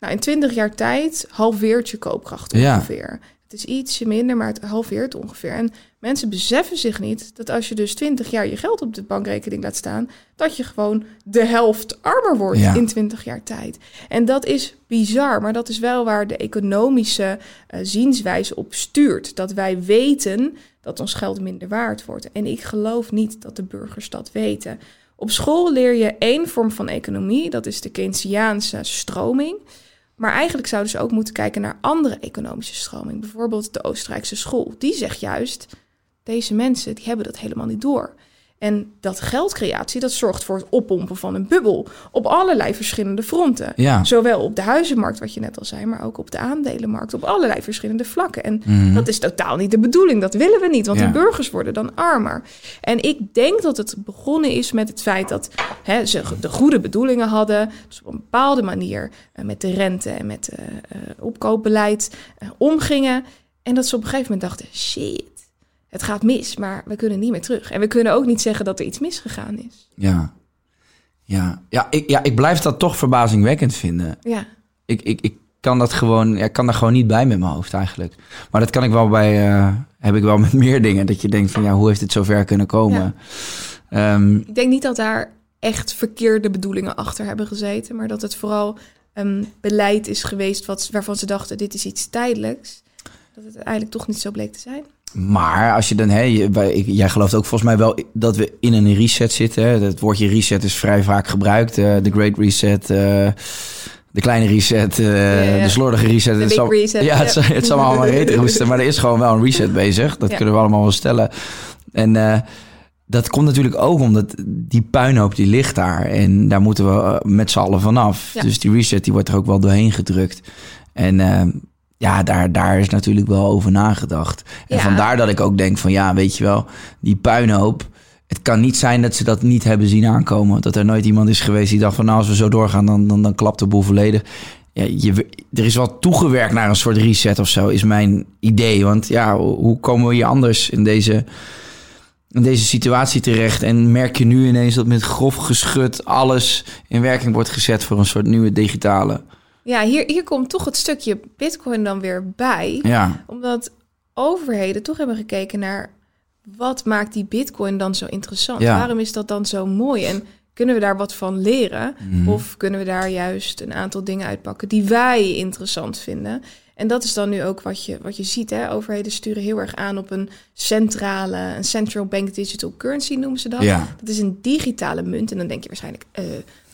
Nou, in 20 jaar tijd halveert je koopkracht ongeveer. Ja. Het is ietsje minder, maar het halveert ongeveer. En mensen beseffen zich niet dat als je dus 20 jaar je geld op de bankrekening laat staan, dat je gewoon de helft armer wordt ja. in 20 jaar tijd. En dat is bizar, maar dat is wel waar de economische uh, zienswijze op stuurt. Dat wij weten dat ons geld minder waard wordt. En ik geloof niet dat de burgers dat weten. Op school leer je één vorm van economie, dat is de Keynesiaanse stroming. Maar eigenlijk zouden ze ook moeten kijken naar andere economische stroming. Bijvoorbeeld de Oostenrijkse school. Die zegt juist, deze mensen die hebben dat helemaal niet door. En dat geldcreatie, dat zorgt voor het oppompen van een bubbel op allerlei verschillende fronten. Ja. Zowel op de huizenmarkt, wat je net al zei, maar ook op de aandelenmarkt, op allerlei verschillende vlakken. En Mhm. dat is totaal niet de bedoeling. Dat willen we niet, want Ja. die burgers worden dan armer. En ik denk dat het begonnen is met het feit dat hè, ze de goede bedoelingen hadden. Dus op een bepaalde manier eh, met de rente en met eh, opkoopbeleid omgingen. En dat ze op een gegeven moment dachten: shit, het gaat mis, maar we kunnen niet meer terug. En we kunnen ook niet zeggen dat er iets misgegaan is. Ja. Ja, ja, ik, ja, ik blijf dat toch verbazingwekkend vinden. Ja, Ik, ik, ik kan dat gewoon, ja, ik kan daar gewoon niet bij met mijn hoofd eigenlijk. Maar dat kan ik wel bij, eh, heb ik wel met meer dingen. Dat je denkt van ja, hoe heeft het zover kunnen komen? Ehm, ik denk niet dat daar echt verkeerde bedoelingen achter hebben gezeten, maar dat het vooral een beleid is geweest wat, waarvan ze dachten: dit is iets tijdelijks. Dat het eigenlijk toch niet zo bleek te zijn. Maar als je dan, hè, jij gelooft ook volgens mij wel dat we in een reset zitten. Hè? Het woordje reset is vrij vaak gebruikt. eh, De Great Reset, eh, de kleine reset, eh, ja. de slordige reset. De het big zal- reset, Ja, het, ja. zal- het zal allemaal reten roesten, maar er is gewoon wel een reset bezig. Dat kunnen we allemaal wel stellen. En dat komt natuurlijk ook omdat die puinhoop die ligt daar. En daar moeten we met z'n allen vanaf. Dus die reset die wordt er ook wel doorheen gedrukt. En ja, daar, daar is natuurlijk wel over nagedacht. En Ja. vandaar dat ik ook denk van ja, weet je wel, die puinhoop. Het kan niet zijn dat ze dat niet hebben zien aankomen. Dat er nooit iemand is geweest die dacht van nou, als we zo doorgaan, dan, dan, dan klapt de boel volledig. Ja, je, er is wel toegewerkt naar een soort reset of zo, is mijn idee. Want ja, hoe komen we hier anders in deze, in deze situatie terecht? En merk je nu ineens dat met grof geschud alles in werking wordt gezet voor een soort nieuwe digitale. Ja, hier, hier komt toch het stukje Bitcoin dan weer bij. Ja, Omdat overheden toch hebben gekeken naar wat maakt die Bitcoin dan zo interessant? Ja. Waarom is dat dan zo mooi? En kunnen we daar wat van leren? Mhm. Of kunnen we daar juist een aantal dingen uitpakken die wij interessant vinden? En dat is dan nu ook wat je, wat je ziet. Hè? Overheden sturen heel erg aan op een centrale, een central bank digital currency noemen ze dat. Ja. Dat is een digitale munt. En dan denk je waarschijnlijk,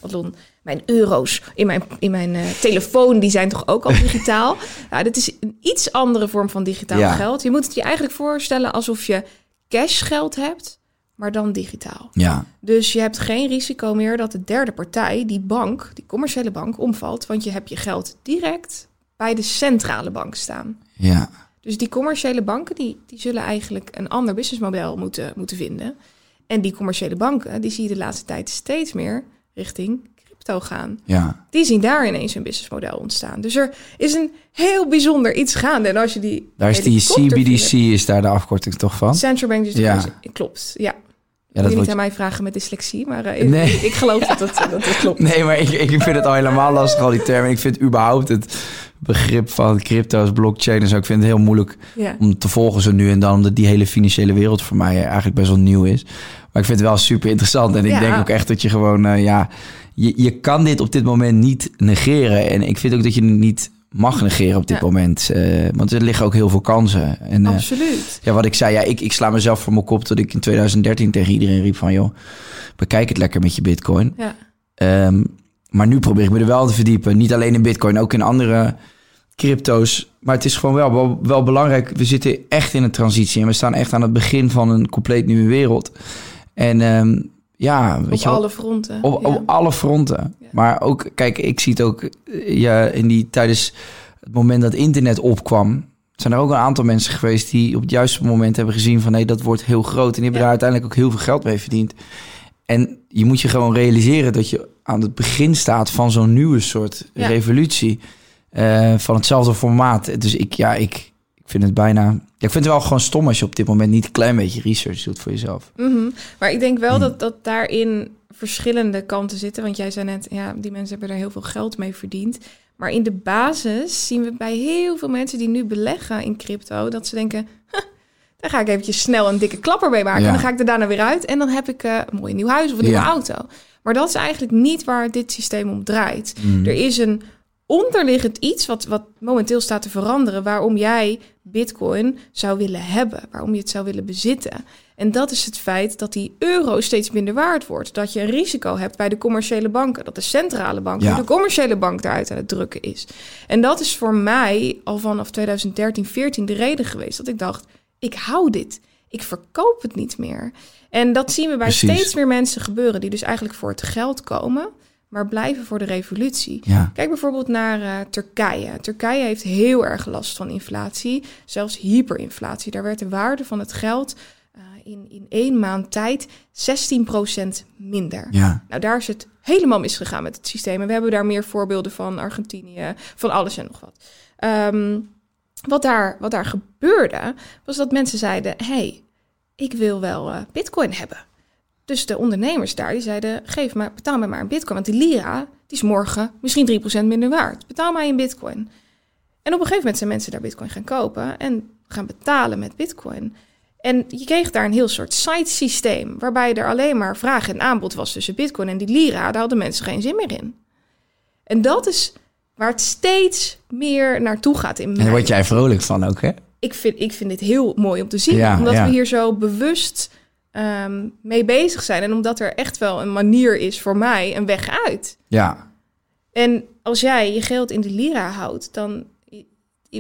Adlon, mijn euro's in mijn, in mijn eh, telefoon, die zijn toch ook al digitaal? ja, dit is een iets andere vorm van digitaal Ja. geld. Je moet het je eigenlijk voorstellen alsof je cashgeld hebt, maar dan digitaal. ja, Dus je hebt geen risico meer dat de derde partij, die bank, die commerciële bank, omvalt. Want je hebt je geld direct bij de centrale bank staan. ja. Dus die commerciële banken, die, die zullen eigenlijk een ander businessmodel moeten, moeten vinden. En die commerciële banken, die zie je de laatste tijd steeds meer richting crypto gaan. ja. Die zien daar ineens een businessmodel ontstaan. Dus er is een heel bijzonder iets gaande. En als je die Daar is die CBDC, vindt- is daar de afkorting toch van? Central Bank Digital Ja. Currency. Klopt, ja. Ja, dat dat niet wordt... aan mij vragen met dyslexie, maar eh, ik- Nee. ik, ik geloof dat het, dat het klopt. Nee, maar ik, ik vind het al helemaal lastig, al die termen. Ik vind überhaupt het begrip van crypto's, blockchain en zo... ik vind het heel moeilijk Ja. om te volgen zo nu en dan... omdat die hele financiële wereld voor mij eigenlijk best wel nieuw is. Maar ik vind het wel super interessant. En ik Ja. denk ook echt dat je gewoon... eh, ja, je, je kan dit op dit moment niet negeren. En ik vind ook dat je het niet mag negeren op dit Ja. moment. eh, want er liggen ook heel veel kansen. En, eh, Absoluut. ja, wat ik zei, ja, ik, ik sla mezelf voor mijn kop... dat ik in 2013 tegen iedereen riep van... joh, bekijk het lekker met je bitcoin. Ja. Ehm, maar nu probeer ik me er wel te verdiepen. Niet alleen in Bitcoin, ook in andere crypto's. Maar het is gewoon wel, wel, wel belangrijk. We zitten echt in een transitie en we staan echt aan het begin van een compleet nieuwe wereld. En ehm, ja, weet Op je alle fronten. op, ja. op alle fronten. Ja. Maar ook, kijk, ik zie het ook eh, ja, in die tijdens het moment dat internet opkwam. Zijn er ook een aantal mensen geweest die op het juiste moment hebben gezien van nee, dat wordt heel groot. En die hebben daar uiteindelijk ook heel veel geld mee verdiend. En je moet je gewoon realiseren dat je aan het begin staat van zo'n nieuwe soort revolutie. eh, van hetzelfde formaat. Dus ik, ja, ik, ik vind het bijna. Ja, ik vind het wel gewoon stom als je op dit moment niet een klein beetje research doet voor jezelf. Mhm. Maar ik denk wel Hmm. dat, dat daarin verschillende kanten zitten. Want jij zei net, ja, die mensen hebben er heel veel geld mee verdiend. Maar in de basis zien we bij heel veel mensen die nu beleggen in crypto... dat ze denken, "Huh, daar ga ik eventjes snel een dikke klapper mee maken. Ja. En dan ga ik er daarna weer uit. En dan heb ik eh, een mooi nieuw huis of een nieuwe auto. Maar dat is eigenlijk niet waar dit systeem om draait. Mm. Er is een onderliggend iets wat, wat momenteel staat te veranderen, waarom jij Bitcoin zou willen hebben, waarom je het zou willen bezitten. En dat is het feit dat die euro steeds minder waard wordt. Dat je een risico hebt bij de commerciële banken, dat de centrale bank Ja. de commerciële bank daaruit aan het drukken is. En dat is voor mij al vanaf 2013, 14 de reden geweest dat ik dacht: ik hou dit. ik verkoop het niet meer. En dat zien we bij Precies. steeds meer mensen gebeuren die dus eigenlijk voor het geld komen, maar blijven voor de revolutie. Ja. Kijk bijvoorbeeld naar eh, Turkije. Turkije heeft heel erg last van inflatie, zelfs hyperinflatie. Daar werd de waarde van het geld eh, in, in één maand tijd 16% minder. Ja. Nou, daar is het helemaal misgegaan met het systeem. En we hebben daar meer voorbeelden van Argentinië, van alles en nog wat. Ehm, wat, daar, wat daar gebeurde, was dat mensen zeiden... hey, ik wil wel eh, bitcoin hebben. Dus de ondernemers daar, die zeiden... geef me, betaal me maar een bitcoin. Want die lira, die is morgen misschien 3% minder waard. Betaal mij een bitcoin. En op een gegeven moment zijn mensen daar bitcoin gaan kopen... en gaan betalen met bitcoin... En je kreeg daar een heel soort site systeem, waarbij er alleen maar vraag en aanbod was tussen Bitcoin en die Lira. Daar hadden mensen geen zin meer in. En dat is waar het steeds meer naartoe gaat in En daar word jij vrolijk van ook, hè? ik vind, ik vind dit heel mooi om te zien. Ja, omdat ja. we hier zo bewust ehm, mee bezig zijn. En omdat er echt wel een manier is voor mij, een weg uit. Ja. En als jij je geld in de lira houdt, dan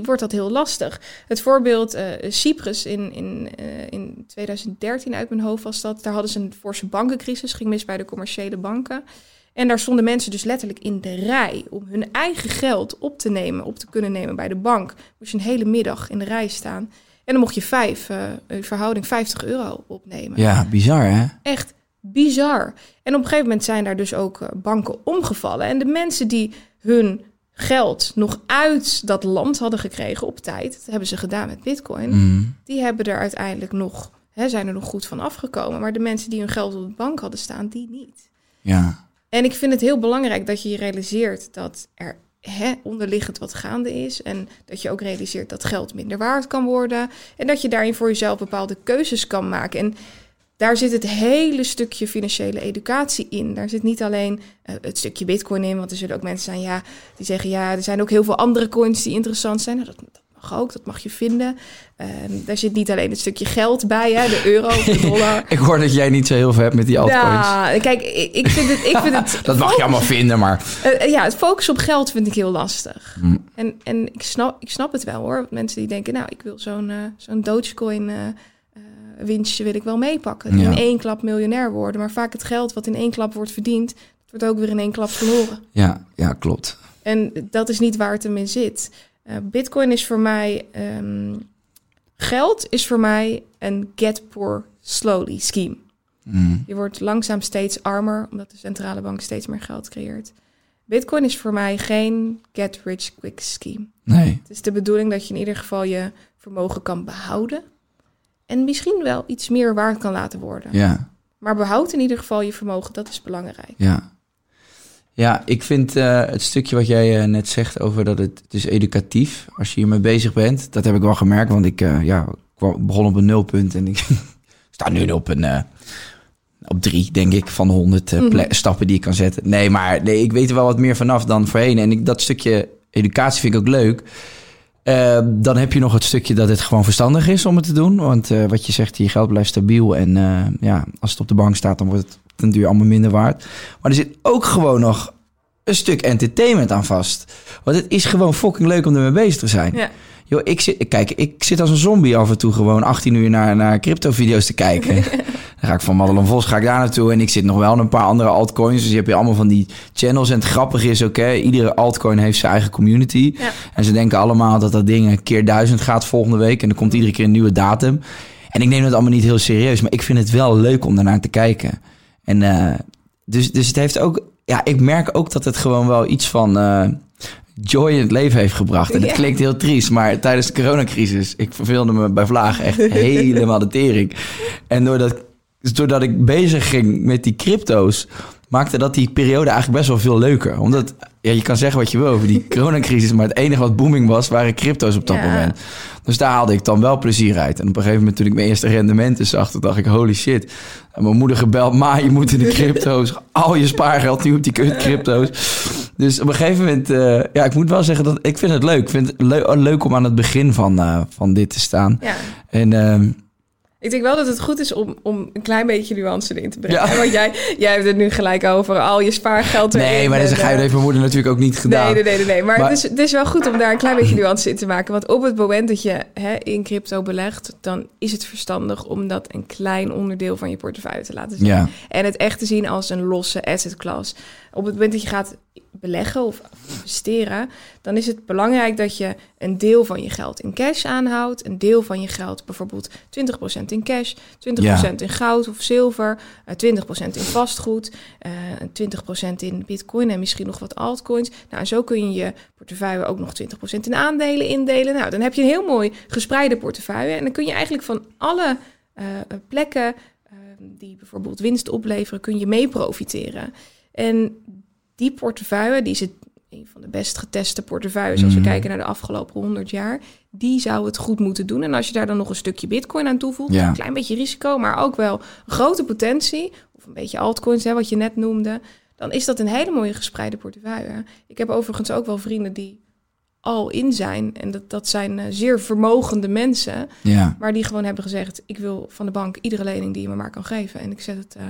wordt dat heel lastig. Het voorbeeld eh, Cyprus in, in, eh, in 2013 uit mijn hoofd was dat. Daar hadden ze een forse bankencrisis, ging mis bij de commerciële banken. En daar stonden mensen dus letterlijk in de rij om hun eigen geld op te nemen, op te kunnen nemen bij de bank. Moest je een hele middag in de rij staan. En dan mocht je vijf, eh, een verhouding 50 euro opnemen. Ja, bizar, hè? Echt bizar. En op een gegeven moment zijn daar dus ook eh, banken omgevallen. En de mensen die hun geld nog uit dat land hadden gekregen op tijd, dat hebben ze gedaan met Bitcoin, Mm. die hebben er uiteindelijk nog, hè, zijn er nog goed van afgekomen. Maar de mensen die hun geld op de bank hadden staan, die niet. Ja. En ik vind het heel belangrijk dat je je realiseert dat er hè, onderliggend wat gaande is. En dat je ook realiseert dat geld minder waard kan worden. En dat je daarin voor jezelf bepaalde keuzes kan maken. En daar zit het hele stukje financiële educatie in. Daar zit niet alleen eh, het stukje bitcoin in. Want er zullen ook mensen zijn ja, die zeggen... ja, er zijn ook heel veel andere coins die interessant zijn. Nou, mag ook, dat mag je vinden. Ehm, daar zit niet alleen het stukje geld bij, hè, de euro, de dollar. Ik hoor dat jij niet zo heel veel hebt met die altcoins. Ja, kijk, ik, vind het... Ik vind het Dat mag je allemaal vinden, maar... eh, eh, ja, het focus op geld vind ik heel lastig. Mm. En, en ik, snap, ik snap het wel hoor. Mensen die denken, nou, ik wil zo'n eh, zo'n Dogecoin winstje wil ik wel meepakken. Ja. In één klap miljonair worden. Maar vaak het geld wat in één klap wordt verdiend, wordt ook weer in één klap verloren. Ja, ja, klopt. En dat is niet waar het hem in zit. Eh, Bitcoin is voor mij... ehm, geld is voor mij een get poor slowly scheme. Mm. Je wordt langzaam steeds armer, omdat de centrale bank steeds meer geld creëert. Bitcoin is voor mij geen get rich quick scheme. Nee. Het is de bedoeling dat je in ieder geval je vermogen kan behouden. En misschien wel iets meer waard kan laten worden. Ja, Maar behoud in ieder geval je vermogen, dat is belangrijk. ja. Ja, ik vind eh, het stukje wat jij eh, net zegt over dat het, het is educatief. Als je hiermee bezig bent, dat heb ik wel gemerkt. Want ik eh, ja, kwam- begon op een nulpunt en ik sta nu op een... op drie, denk ik, van de honderd Mhm. stappen die ik kan zetten. Nee, maar nee, ik weet er wel wat meer vanaf dan voorheen. En ik, dat stukje educatie vind ik ook leuk. Dan heb je nog het stukje dat het gewoon verstandig is om het te doen. Want wat je zegt, je geld blijft stabiel. En ja, als het op de bank staat, dan wordt het ten duur allemaal minder waard. Maar er zit ook gewoon nog een stuk entertainment aan vast. Want het is gewoon fucking leuk om ermee bezig te zijn. Ja. Joh, ik zit, kijk, ik zit als een zombie af en toe gewoon 18 uur naar, naar crypto-video's te kijken. Dan ga ik van Madelon Vos ga ik daar naartoe. En ik zit nog wel in een paar andere altcoins. Dus je hebt je allemaal van die channels. En het grappige is ook, hè, iedere altcoin heeft zijn eigen community. Ja. En ze denken allemaal dat dat ding een keer duizend gaat volgende week. En er komt iedere keer een nieuwe datum. En ik neem het allemaal niet heel serieus. Maar ik vind het wel leuk om daarnaar te kijken. En eh, dus, dus het heeft ook... Ja, ik merk ook dat het gewoon wel iets van... eh, joy in het leven heeft gebracht. En Ja. klinkt heel triest, maar tijdens de coronacrisis... ik verveelde me bij Vlaag echt helemaal de tering. En doordat, doordat ik bezig ging met die crypto's... maakte dat die periode eigenlijk best wel veel leuker. Omdat, ja, je kan zeggen wat je wil over die coronacrisis... maar het enige wat booming was, waren crypto's op dat Ja. moment. Dus daar haalde ik dan wel plezier uit. En op een gegeven moment toen ik mijn eerste rendementen zag... toen dacht ik, holy shit. En mijn moeder gebeld, ma, je moet in de crypto's. Al je spaargeld nu op die kut crypto's. Dus op een gegeven moment... eh, ja, ik moet wel zeggen dat ik vind het leuk. Ik vind het leu- leuk om aan het begin van, eh, van dit te staan. Ja. En ehm, Ik denk wel dat het goed is om, om een klein beetje nuance erin te brengen. Ja. Want jij, jij hebt het nu gelijk over al je spaargeld erin. Nee, maar dat ga je eh, heeft mijn moeder natuurlijk ook niet gedaan. Nee, nee, nee, nee. nee. Maar, Maar- Het, is, het is wel goed om daar een klein beetje nuance in te maken. Want op het moment dat je hè, in crypto belegt, dan is het verstandig om dat een klein onderdeel van je portefeuille te laten zien. Ja, En het echt te zien als een losse asset class. Op het moment dat je gaat beleggen of investeren, dan is het belangrijk dat je een deel van je geld in cash aanhoudt. Een deel van je geld, bijvoorbeeld 20% in cash, 20% in goud of zilver, eh, 20% in vastgoed, eh, 20% in bitcoin en misschien nog wat altcoins. Nou, en zo kun je je portefeuille ook nog 20% in aandelen indelen. Nou, dan heb je een heel mooi gespreide portefeuille. En dan kun je eigenlijk van alle eh, plekken eh, die bijvoorbeeld winst opleveren, kun je mee profiteren. En die portefeuille, die is het een van de best geteste portefeuilles als we Mhm. kijken naar de afgelopen 100 jaar, die zou het goed moeten doen. En als je daar dan nog een stukje bitcoin aan toevoegt, Ja. een klein beetje risico, maar ook wel grote potentie, of een beetje altcoins, hè, wat je net noemde, dan is dat een hele mooie gespreide portefeuille. Ik heb overigens ook wel vrienden die al in zijn. En dat, dat zijn eh, zeer vermogende mensen. ja, Maar die gewoon hebben gezegd: ik wil van de bank iedere lening die je me maar kan geven. En ik zet het eh,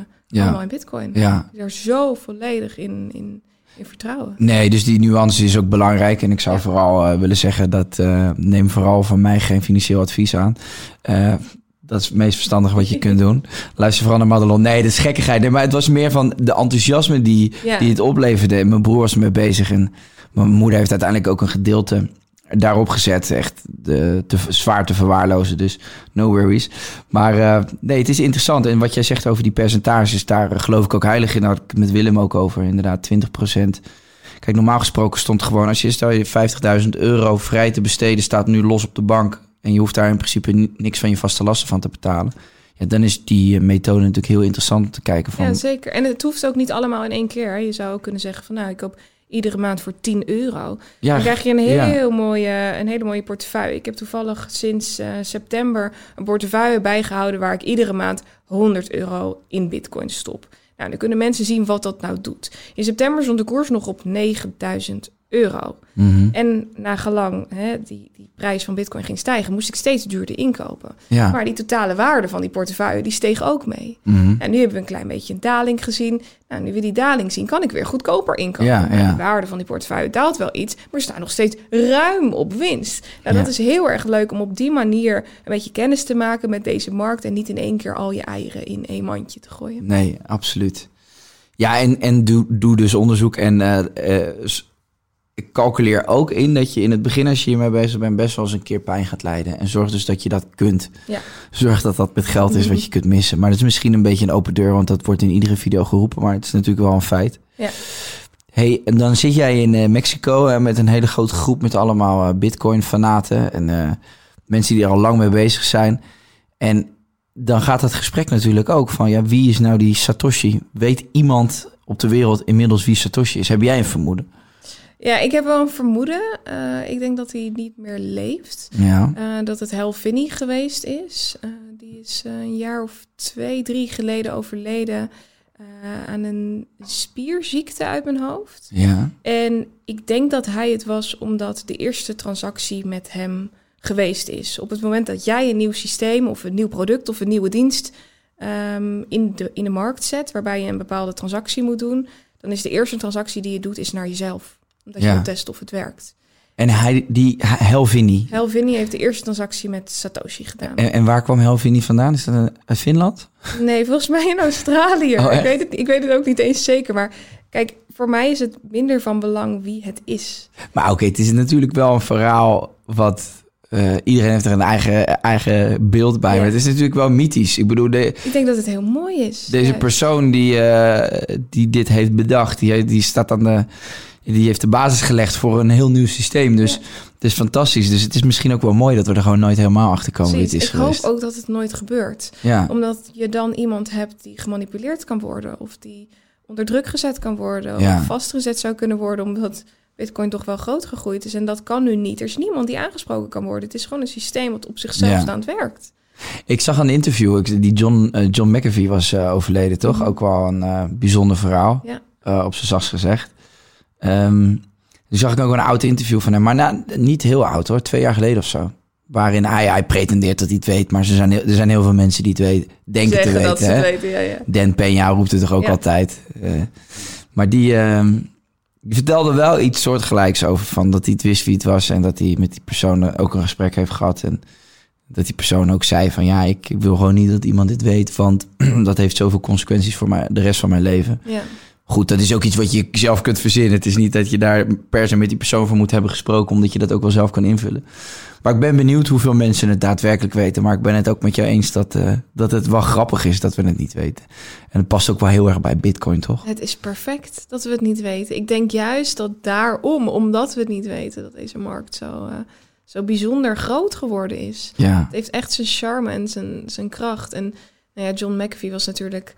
allemaal ja, in bitcoin. ja. Daar zo volledig in, in, in vertrouwen. Nee, dus die nuance is ook belangrijk. En ik zou Ja. vooral eh, willen zeggen dat neem vooral van mij geen financieel advies aan. Dat is het meest verstandige wat je kunt doen. Luister vooral naar Madelon. Nee, dat is gekkigheid. Nee, maar het was meer van de enthousiasme die, Ja. die het opleverde. En mijn broer was ermee bezig. En mijn moeder heeft uiteindelijk ook een gedeelte daarop gezet. Echt de, te, zwaar te verwaarlozen. Dus no worries. Maar eh, nee, het is interessant. En wat jij zegt over die percentages, daar eh, geloof ik ook heilig in. Daar had ik met Willem ook over. Inderdaad, 20% Kijk, normaal gesproken stond gewoon... als je stel je 50.000 euro vrij te besteden... staat nu los op de bank... en je hoeft daar in principe ni- niks van je vaste lasten van te betalen... Ja, dan is die eh, methode natuurlijk heel interessant om te kijken van... Ja, zeker. En het hoeft ook niet allemaal in één keer. Je zou ook kunnen zeggen: van nou, ik koop iedere maand voor 10 euro. ja, Dan krijg je een, ja. heel mooie, een hele mooie portefeuille. Ik heb toevallig sinds eh, september een portefeuille bijgehouden waar ik iedere maand 100 euro in bitcoin stop. Nou, dan kunnen mensen zien wat dat nou doet. In september stond de koers nog op 9000 euro. Mhm. En na gelang hè, die, die prijs van bitcoin ging stijgen, moest ik steeds duurder inkopen. ja. Maar die totale waarde van die portefeuille, die steeg ook mee. Mhm. En nu hebben we een klein beetje een daling gezien. Nou, nu we die daling zien, kan ik weer goedkoper inkopen. Ja. De waarde van die portefeuille daalt wel iets, maar we staan nog steeds ruim op winst. Nou, Ja. dat is heel erg leuk om op die manier een beetje kennis te maken met deze markt en niet in één keer al je eieren in één mandje te gooien. Nee, absoluut. Ja, en, en doe, doe dus onderzoek. En s- ik calculeer ook in dat je in het begin, als je hiermee bezig bent, best wel eens een keer pijn gaat lijden. En zorg dus dat je dat kunt. Ja. Zorg dat dat met geld is wat je kunt missen. Maar dat is misschien een beetje een open deur, want dat wordt in iedere video geroepen. Maar het is natuurlijk wel een feit. Ja. Hey, en dan zit jij in eh, Mexico met een hele grote groep met allemaal eh, Bitcoin-fanaten en eh, mensen die er al lang mee bezig zijn. En dan gaat het gesprek natuurlijk ook van, ja, wie is nou die Satoshi? Weet iemand op de wereld inmiddels wie Satoshi is? Heb jij een vermoeden? Ja, ik heb wel een vermoeden. Eh, ik denk dat hij niet meer leeft. Ja. Eh, dat het Hal Finney geweest is. Eh, die is een jaar of twee, drie geleden overleden aan een spierziekte uit mijn hoofd. Ja. En ik denk dat hij het was omdat de eerste transactie met hem geweest is. Op het moment dat jij een nieuw systeem of een nieuw product of een nieuwe dienst ehm, in, de, in de markt zet, waarbij je een bepaalde transactie moet doen, dan is de eerste transactie die je doet is naar jezelf. Omdat je Ja. wilt testen of het werkt. En hij, die Helvini. Finney heeft de eerste transactie met Satoshi gedaan. En, en waar kwam Helvini vandaan? Is dat uit Finland? Nee, volgens mij in Australië. Oh, ik, weet het, ik weet het ook niet eens zeker. Maar kijk, voor mij is het minder van belang wie het is. Maar oké, het is natuurlijk wel een verhaal wat... eh, iedereen heeft er een eigen, eigen beeld bij. Ja. Maar het is natuurlijk wel mythisch. Ik bedoel, de, Ik denk dat het heel mooi is. deze persoon die, eh, die dit heeft bedacht... Die, die staat aan de... Die heeft de basis gelegd voor een heel nieuw systeem. Dus het is fantastisch. Dus het is misschien ook wel mooi dat we er gewoon nooit helemaal achter komen Precies. is ik geweest. hoop ook dat het nooit gebeurt. Ja, Omdat je dan iemand hebt die gemanipuleerd kan worden. Of die onder druk gezet kan worden. Ja. Of vastgezet zou kunnen worden. Omdat Bitcoin toch wel groot gegroeid is. En dat kan nu niet. Er is niemand die aangesproken kan worden. Het is gewoon een systeem wat op zichzelf Ja. staand werkt. ik zag een interview. Die John, eh, John McAfee was eh, overleden, toch? Mhm. Ook wel een eh, bijzonder verhaal. Ja. op zijn zachtst gezegd. Toen zag ik ook een oud interview van hem. Maar na, niet heel oud hoor, twee jaar geleden of zo. waarin hij, hij pretendeert dat hij het weet, maar er zijn, heel- er zijn heel veel mensen die het weten, denken te weten. dat ze weten, ja, ja. Dan Peña roept het toch ook Ja. altijd. Eh, maar die, ehm, die vertelde wel iets soortgelijks over van dat hij het wist wie het was en dat hij met die persoon ook een gesprek heeft gehad en dat die persoon ook zei van ja, ik, ik wil gewoon niet dat iemand dit weet, want dat heeft zoveel consequenties voor mij, de rest van mijn leven. ja. Goed, dat is ook iets wat je zelf kunt verzinnen. Het is niet dat je daar per se met die persoon voor moet hebben gesproken, omdat je dat ook wel zelf kan invullen. Maar ik ben benieuwd hoeveel mensen het daadwerkelijk weten. Maar ik ben het ook met jou eens dat, eh, dat het wel grappig is dat we het niet weten. En het past ook wel heel erg bij Bitcoin, toch? Het is perfect dat we het niet weten. Ik denk juist dat daarom, omdat we het niet weten, dat deze markt zo, eh, zo bijzonder groot geworden is. Ja. Het heeft echt zijn charme en zijn, zijn kracht. En nou ja, John McAfee was natuurlijk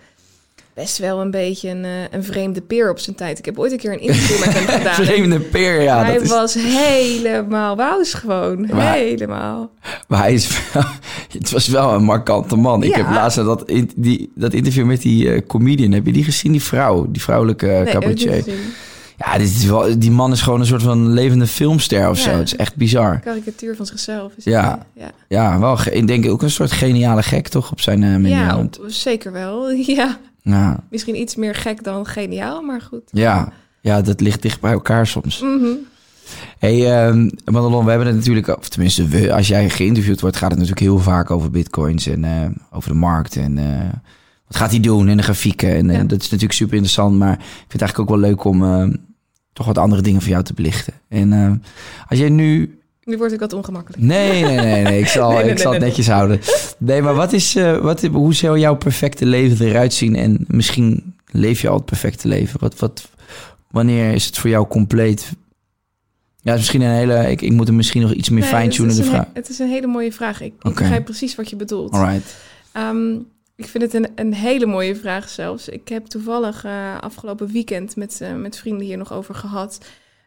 best wel een beetje een, eh, een vreemde peer op zijn tijd. Ik heb ooit een keer een interview met hem gedaan. Vreemde peer, ja. hij dat is, was helemaal wous gewoon. Maar- helemaal. Maar hij is wel, het was wel een markante man. Ik heb laatst dat, in- die, dat interview met die eh, comedian. Heb je die gezien? Die vrouw, die vrouwelijke ik cabaretier. Ja, dit is wel, die man is gewoon een soort van levende filmster of Ja. zo. Het is echt bizar. Karikatuur van zichzelf. Is Ja. het, ja. Ja, wel. Ik denk ook een soort geniale gek, toch? Op zijn eh, manier. Ja, zeker wel. Ja, ja, misschien iets meer gek dan geniaal, maar goed. ja, ja, dat ligt dicht bij elkaar soms. Mhm. hey, ehm Madelon, we hebben het natuurlijk... Of tenminste, we, als jij geïnterviewd wordt... gaat het natuurlijk heel vaak over bitcoins en eh, over de markt. En eh, wat gaat hij doen en de grafieken. En dat is natuurlijk super interessant. Maar ik vind het eigenlijk ook wel leuk om... eh, toch wat andere dingen voor jou te belichten. En eh, als jij nu Nu word ik wat ongemakkelijk. Nee, nee, nee, nee. Ik zal, Nee, nee, ik zal het netjes houden. Nee, maar wat is, eh, wat, hoe zou jouw perfecte leven eruit zien? En misschien leef je al het perfecte leven. Wat, wat, wanneer is het voor jou compleet? Ja, is misschien een hele. Ik, ik moet hem misschien nog iets meer het de vraag. Het is een hele mooie vraag. Ik, ik begrijp precies wat je bedoelt. Alright. Ehm, ik vind het een, een hele mooie vraag zelfs. Ik heb toevallig eh, afgelopen weekend met, eh, met vrienden hier nog over gehad.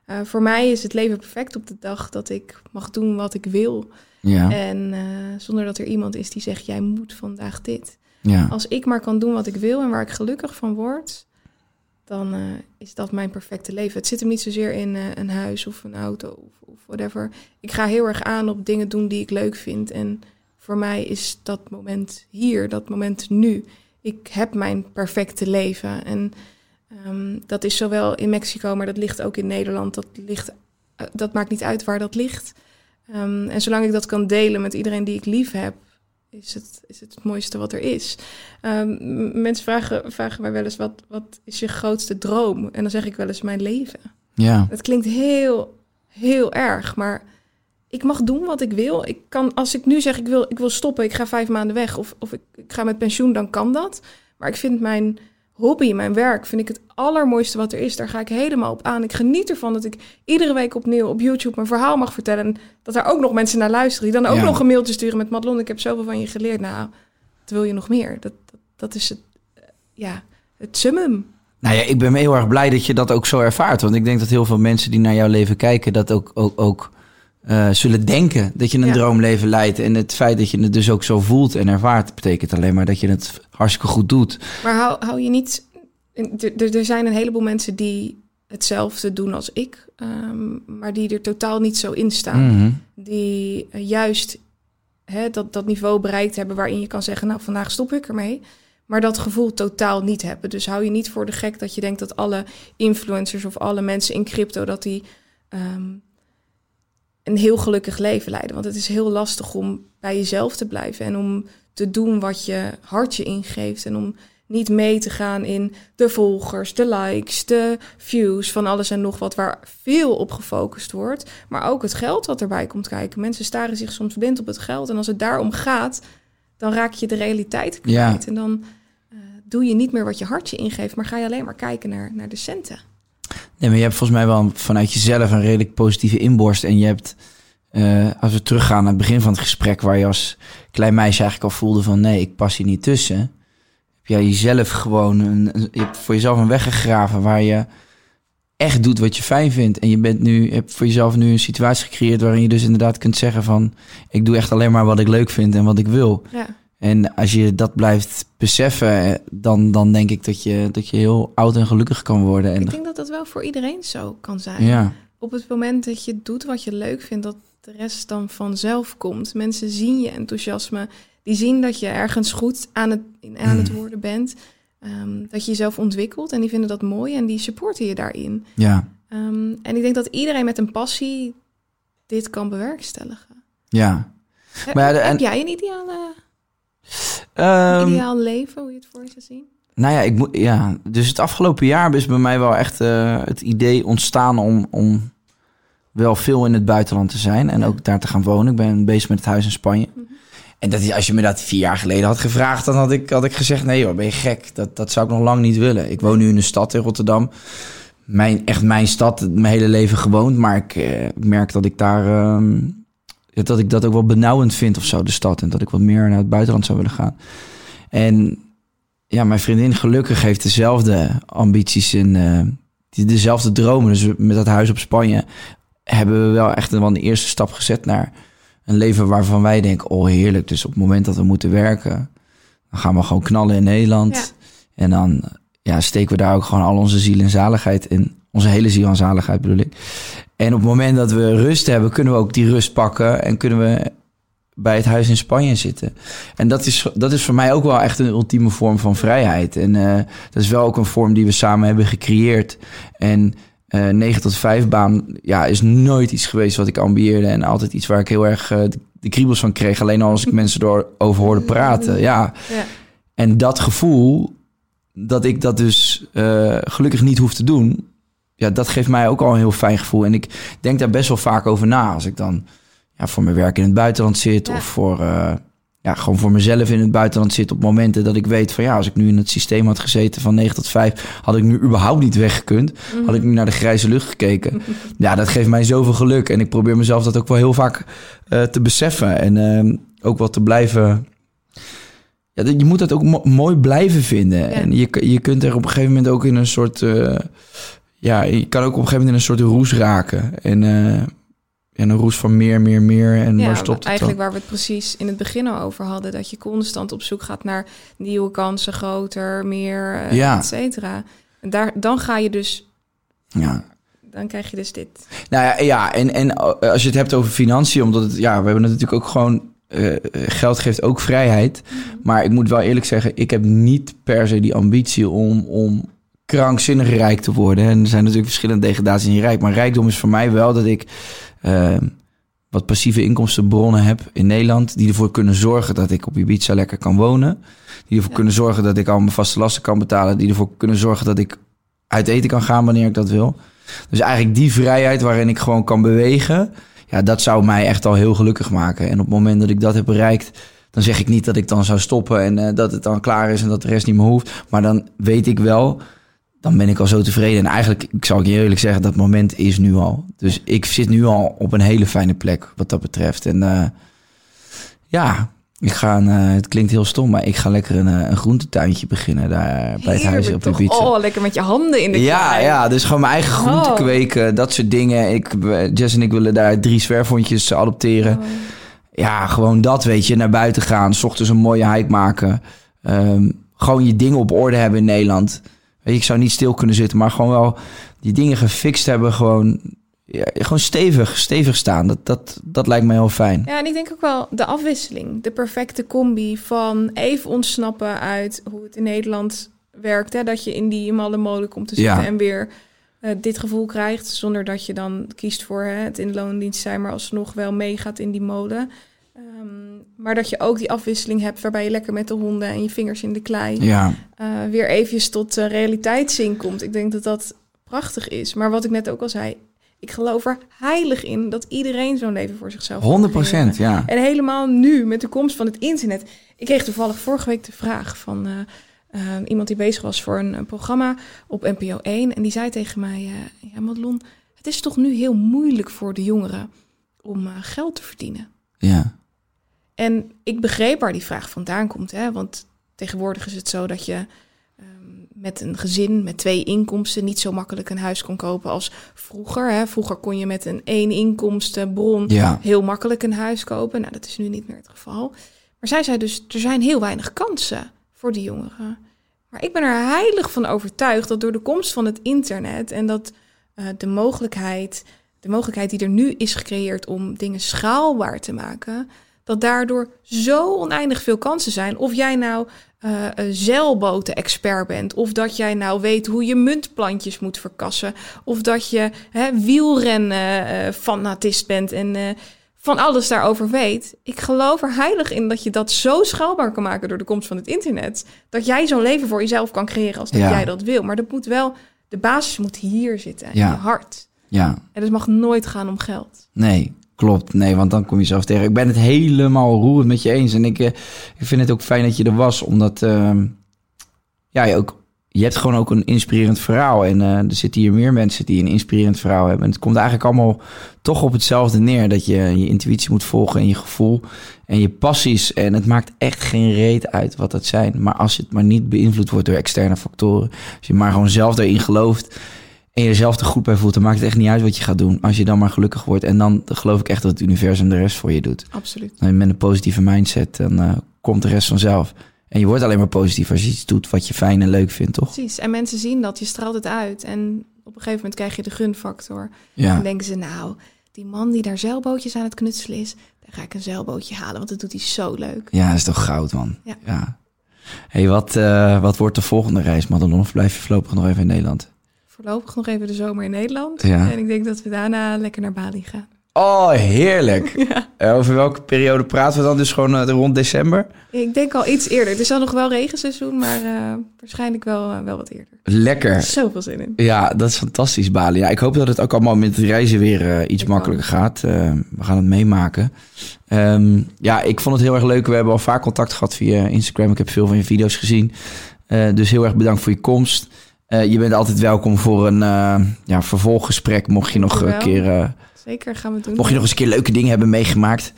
Eh, voor mij is het leven perfect op de dag dat ik mag doen wat ik wil. Ja, En eh, zonder dat er iemand is die zegt, jij moet vandaag dit. ja. Als ik maar kan doen wat ik wil en waar ik gelukkig van word, dan eh, is dat mijn perfecte leven. Het zit hem niet zozeer in een huis of een auto of, of whatever. Ik ga heel erg aan op dingen doen die ik leuk vind. En voor mij is dat moment hier, dat moment nu. Ik heb mijn perfecte leven. En ehm, dat is zowel in Mexico, maar dat ligt ook in Nederland. Dat, ligt, eh, dat maakt niet uit waar dat ligt. Ehm, en zolang ik dat kan delen met iedereen die ik lief heb, is het, is het het mooiste wat er is. Ehm, mensen vragen, vragen mij wel eens, wat, wat is je grootste droom? En dan zeg ik wel eens mijn leven. ja. Het klinkt heel, heel erg, maar ik mag doen wat ik wil. Ik kan, als ik nu zeg, ik wil, ik wil stoppen, ik ga vijf maanden weg of, of ik, ik ga met pensioen, dan kan dat. Maar ik vind mijn hobby, mijn werk, vind ik het allermooiste wat er is. Daar ga ik helemaal op aan. Ik geniet ervan dat ik iedere week opnieuw op YouTube mijn verhaal mag vertellen. En dat daar ook nog mensen naar luisteren. Die dan ook Ja. nog een mailtje sturen met Madelon, ik heb zoveel van je geleerd. Nou, wat wil je nog meer? Dat, dat, dat is het, ja, het summum. Nou ja, ik ben heel erg blij dat je dat ook zo ervaart. Want ik denk dat heel veel mensen die naar jouw leven kijken, dat ook, ook, ook eh, zullen denken dat je een Ja. droomleven leidt. En het feit dat je het dus ook zo voelt en ervaart, betekent alleen maar dat je het hartstikke goed doet. Maar hou, hou je niet. Er, er- er zijn een heleboel mensen die hetzelfde doen als ik, ehm, maar die er totaal niet zo in staan. Mhm. Die eh, juist hè, dat, dat niveau bereikt hebben waarin je kan zeggen: Nou, vandaag stop ik ermee. Maar dat gevoel totaal niet hebben. Dus hou je niet voor de gek dat je denkt dat alle influencers of alle mensen in crypto dat die ehm, een heel gelukkig leven leiden. Want het is heel lastig om bij jezelf te blijven en om te doen wat je hart je ingeeft. En om niet mee te gaan in de volgers, de likes, de views van alles en nog wat, waar veel op gefocust wordt. Maar ook het geld wat erbij komt kijken. Mensen staren zich soms blind op het geld. En als het daarom gaat, dan raak je de realiteit kwijt. En dan eh, doe je niet meer wat je hart je ingeeft, maar ga je alleen maar kijken naar, naar de centen. Nee, maar je hebt volgens mij wel vanuit jezelf een redelijk positieve inborst. En je hebt, eh, als we teruggaan naar het begin van het gesprek, waar je als klein meisje eigenlijk al voelde van nee, ik pas hier niet tussen. Heb jij jezelf gewoon, een, je hebt voor jezelf een weg gegraven waar je echt doet wat je fijn vindt. En je bent nu, je hebt voor jezelf nu een situatie gecreëerd waarin je dus inderdaad kunt zeggen van ik doe echt alleen maar wat ik leuk vind en wat ik wil. Ja, En als je dat blijft beseffen, eh, dan, dan denk ik dat je, dat je heel oud en gelukkig kan worden. En ik denk dat dat wel voor iedereen zo kan zijn. ja. Op het moment dat je doet wat je leuk vindt, dat, de rest dan vanzelf komt. Mensen zien je enthousiasme. Die zien dat je ergens goed aan het, aan het Mm. worden bent. Ehm, dat je jezelf ontwikkelt en die vinden dat mooi en die supporten je daarin. Ja, Ehm, en ik denk dat iedereen met een passie dit kan bewerkstelligen. ja. Maar ja, de- heb en- jij een ideale, Ehm, ideaal leven, hoe je het voor je zien? Nou ja, ik moet, ja, dus het afgelopen jaar is bij mij wel echt eh, het idee ontstaan om, om wel veel in het buitenland te zijn en Ja. ook daar te gaan wonen. Ik ben bezig met het huis in Spanje. Mhm. En dat, is- als je me dat vier jaar geleden had gevraagd, dan had ik, had ik gezegd: nee, joh, ben je gek? Dat, dat zou ik nog lang niet willen. Ik woon nu in een stad in Rotterdam. Mijn, echt mijn stad, mijn hele leven gewoond. Maar ik eh, merk dat ik daar. ehm, dat ik dat ook wel benauwend vind of zo, de stad. En dat ik wat meer naar het buitenland zou willen gaan. En ja, mijn vriendin gelukkig heeft dezelfde ambities en eh, dezelfde dromen. Dus met dat huis op Spanje hebben we wel echt wel een eerste stap gezet naar een leven waarvan wij denken, oh heerlijk. Dus op het moment dat we moeten werken, dan gaan we gewoon knallen in Nederland. Ja. En dan ja, steken we daar ook gewoon al onze ziel en zaligheid in. Onze hele ziel en zaligheid bedoel ik. En op het moment dat we rust hebben, kunnen we ook die rust pakken en kunnen we bij het huis in Spanje zitten. En dat is, dat is voor mij ook wel echt een ultieme vorm van vrijheid. En eh, dat is wel ook een vorm die we samen hebben gecreëerd. En eh 9 tot 5 baan ja, is nooit iets geweest wat ik ambieerde. En altijd iets waar ik heel erg eh, de, de kriebels van kreeg. Alleen al als ik mensen erover hoorde praten. Ja. Ja. En dat gevoel, dat ik dat dus gelukkig niet hoef te doen... Ja, dat geeft mij ook al een heel fijn gevoel. En ik denk daar best wel vaak over na. Als ik dan ja, voor mijn werk in het buitenland zit... Ja. of voor, eh, ja, gewoon voor mezelf in het buitenland zit... op momenten dat ik weet van... ja, als ik nu in het systeem had gezeten van 9 tot 5... had ik nu überhaupt niet weggekund. Mhm. Had ik nu naar de grijze lucht gekeken. Ja, dat geeft mij zoveel geluk. En ik probeer mezelf dat ook wel heel vaak eh, te beseffen. En ehm, ook wel te blijven... Ja, je moet dat ook mo- mooi blijven vinden. En je, je kunt er op een gegeven moment ook in een soort... eh, ja, je kan ook op een gegeven moment in een soort roes raken. En, eh, en een roes van meer, meer, meer. En Ja, waar stopt het eigenlijk dan? waar we het precies in het begin al over hadden. Dat je constant op zoek gaat naar nieuwe kansen, groter, meer, eh, Ja. et cetera. En daar, dan ga je dus, Ja. dan krijg je dus dit. Nou ja, ja en, en als je het hebt over financiën, omdat het, ja, we hebben het natuurlijk ook gewoon, eh, geld geeft ook vrijheid. Maar ik moet wel eerlijk zeggen, ik heb niet per se die ambitie om, om krankzinnig rijk te worden. En er zijn natuurlijk verschillende degradaties in rijk. Maar rijkdom is voor mij wel dat ik eh, wat passieve inkomstenbronnen heb in Nederland. Die ervoor kunnen zorgen dat ik op Ibiza lekker kan wonen. Die ervoor Ja. kunnen zorgen dat ik al mijn vaste lasten kan betalen. Die ervoor kunnen zorgen dat ik uit eten kan gaan wanneer ik dat wil. Dus eigenlijk die vrijheid waarin ik gewoon kan bewegen. Ja, dat zou mij echt al heel gelukkig maken. En op het moment dat ik dat heb bereikt, dan zeg ik niet dat ik dan zou stoppen en eh, dat het dan klaar is en dat de rest niet meer hoeft. Maar dan weet ik wel, dan ben ik al zo tevreden. En eigenlijk, ik zal ik je eerlijk zeggen, dat moment is nu al. Dus ik zit nu al op een hele fijne plek wat dat betreft. En eh, ja, ik ga, een, eh, het klinkt heel stom, maar ik ga lekker een, eh, een groentetuintje beginnen daar bij het huis op de? Ibiza. Oh, lekker met je handen in de Ja, klei. ja, dus gewoon mijn eigen groenten Oh. kweken, dat soort dingen. Ik, Jess en ik willen daar drie zwerfhondjes adopteren. Oh. Ja, gewoon dat, weet je. Naar buiten gaan, s ochtends een mooie hike maken. Ehm, gewoon je dingen op orde hebben in Nederland. Weet je, ik zou niet stil kunnen zitten, maar gewoon wel die dingen gefixt hebben. Gewoon, ja, gewoon stevig, stevig staan. Dat, dat, dat lijkt me heel fijn. Ja, en ik denk ook wel de afwisseling. De perfecte combi van even ontsnappen uit hoe het in Nederland werkt. Hè? Dat je in die malle molen komt te zitten Ja. en weer eh, dit gevoel krijgt. Zonder dat je dan kiest voor hè, het in loondienst zijn, maar alsnog wel meegaat in die molen. Ehm, maar dat je ook die afwisseling hebt waarbij je lekker met de honden en je vingers in de klei Ja, eh, weer eventjes tot uh, realiteitszin komt. Ik denk dat dat prachtig is. Maar wat ik net ook al zei, ik geloof er heilig in dat iedereen zo'n leven voor zichzelf kan 100 creëren. ja. En helemaal nu, met de komst van het internet. Ik kreeg toevallig vorige week de vraag van eh, eh, iemand die bezig was voor een, een programma op NPO 1. En die zei tegen mij, eh, ja Madelon, het is toch nu heel moeilijk voor de jongeren om eh, geld te verdienen. Ja, En ik begreep waar die vraag vandaan komt. Hè? Want tegenwoordig is het zo dat je ehm, met een gezin met twee inkomsten niet zo makkelijk een huis kon kopen als vroeger. Hè? Vroeger kon je met een één inkomstenbron ja. heel makkelijk een huis kopen. Nou, dat is nu niet meer het geval. Maar zij zei dus, er zijn heel weinig kansen voor die jongeren. Maar ik ben er heilig van overtuigd dat door de komst van het internet en dat eh, de mogelijkheid de mogelijkheid die er nu is gecreëerd om dingen schaalbaar te maken, dat daardoor zo oneindig veel kansen zijn. Of jij nou uh, een zeilboten-expert bent, of dat jij nou weet hoe je muntplantjes moet verkassen, of dat je hè, wielrennen-fanatist bent en uh, van alles daarover weet. Ik geloof er heilig in dat je dat zo schaalbaar kan maken door de komst van het internet, dat jij zo'n leven voor jezelf kan creëren als dat Ja. jij dat wil. Maar dat moet wel, de basis moet hier zitten, in Ja. je hart. Ja, En het mag nooit gaan om geld. nee, klopt. Nee, want dan kom je zelf tegen. Ik ben het helemaal roerend met je eens. En ik, eh, ik vind het ook fijn dat je er was, omdat ehm, ja, je, ook, je hebt gewoon ook een inspirerend verhaal. En eh, er zitten hier meer mensen die een inspirerend verhaal hebben. En het komt eigenlijk allemaal toch op hetzelfde neer. Dat je je intuïtie moet volgen en je gevoel en je passies. En het maakt echt geen reet uit wat dat zijn. Maar als het maar niet beïnvloed wordt door externe factoren. Als je maar gewoon zelf erin gelooft en jezelf er goed bij voelt, dan maakt het echt niet uit wat je gaat doen. Als je dan maar gelukkig wordt. En dan geloof ik echt dat het universum de rest voor je doet. Absoluut. En met een positieve mindset, dan eh, komt de rest vanzelf. En je wordt alleen maar positief als je iets doet wat je fijn en leuk vindt, toch? Precies. En mensen zien dat, je straalt het uit. En op een gegeven moment krijg je de gunfactor. Ja, Dan denken ze, nou, die man die daar zeilbootjes aan het knutselen is, daar ga ik een zeilbootje halen, want dat doet hij zo leuk. ja dat is toch goud, man. Ja. hey, wat, eh, wat wordt de volgende reis, Madelon? Of blijf je voorlopig nog even in Nederland? Voorlopig nog even de zomer in Nederland. Ja. En ik denk dat we daarna lekker naar Bali gaan. Oh, heerlijk. Ja. Eh, over welke periode praten we dan? Dus gewoon eh, rond december? Ik denk al iets eerder. Er is al nog wel regenseizoen, maar eh, waarschijnlijk wel, wel wat eerder. Lekker. Zoveel zin in. Ja, dat is fantastisch, Bali. Ja, ik hoop dat het ook allemaal met het reizen weer iets Ik makkelijker gaat. We gaan het meemaken. Ehm, ja, ik vond het heel erg leuk. We hebben al vaak contact gehad via Instagram. Ik heb veel van je video's gezien. Dus heel erg bedankt voor je komst. Eh, je bent altijd welkom voor een eh, ja, vervolggesprek. Mocht je, nog een keer, eh, Zeker gaan we het doen. mocht je nog eens een keer leuke dingen hebben meegemaakt.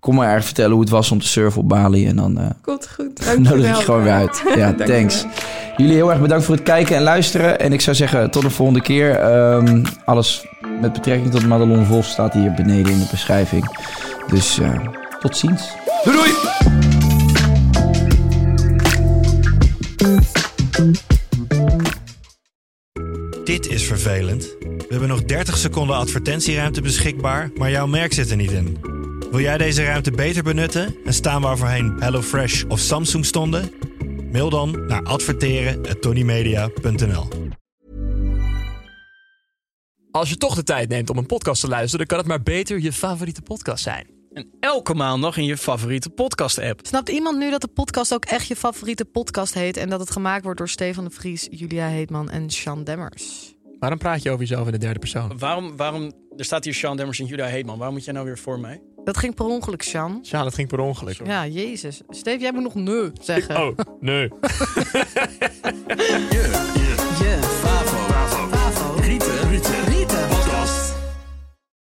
Kom maar erg vertellen hoe het was om te surfen op Bali. En dan eh, Komt goed. nodig ik je gewoon weer uit. Ja, thanks. Jullie heel erg bedankt voor het kijken en luisteren. En ik zou zeggen, tot de volgende keer. Ehm, alles met betrekking tot Madelon Vos staat hier beneden in de beschrijving. Dus eh, tot ziens. Doei doei! Dit is vervelend. We hebben nog 30 seconden advertentieruimte beschikbaar, maar jouw merk zit er niet in. Wil jij deze ruimte beter benutten en staan waar voorheen HelloFresh of Samsung stonden? Mail dan naar adverteren@tonymedia.nl. Als je toch de tijd neemt om een podcast te luisteren, dan kan het maar beter je favoriete podcast zijn. En elke maandag in je favoriete podcast-app. Snapt iemand nu dat de podcast ook echt je favoriete podcast heet... en dat het gemaakt wordt door Stefan de Vries, Julia Heetman en Sean Demmers? Waarom praat je over jezelf in de derde persoon? Waarom, waarom, er staat hier Sean Demmers en Julia Heetman. Waarom moet jij nou weer voor mij? Dat ging per ongeluk, Sean. Ja, dat ging per ongeluk. Ja, jezus. Steve, jij moet nog nee zeggen. Oh, nee. Je,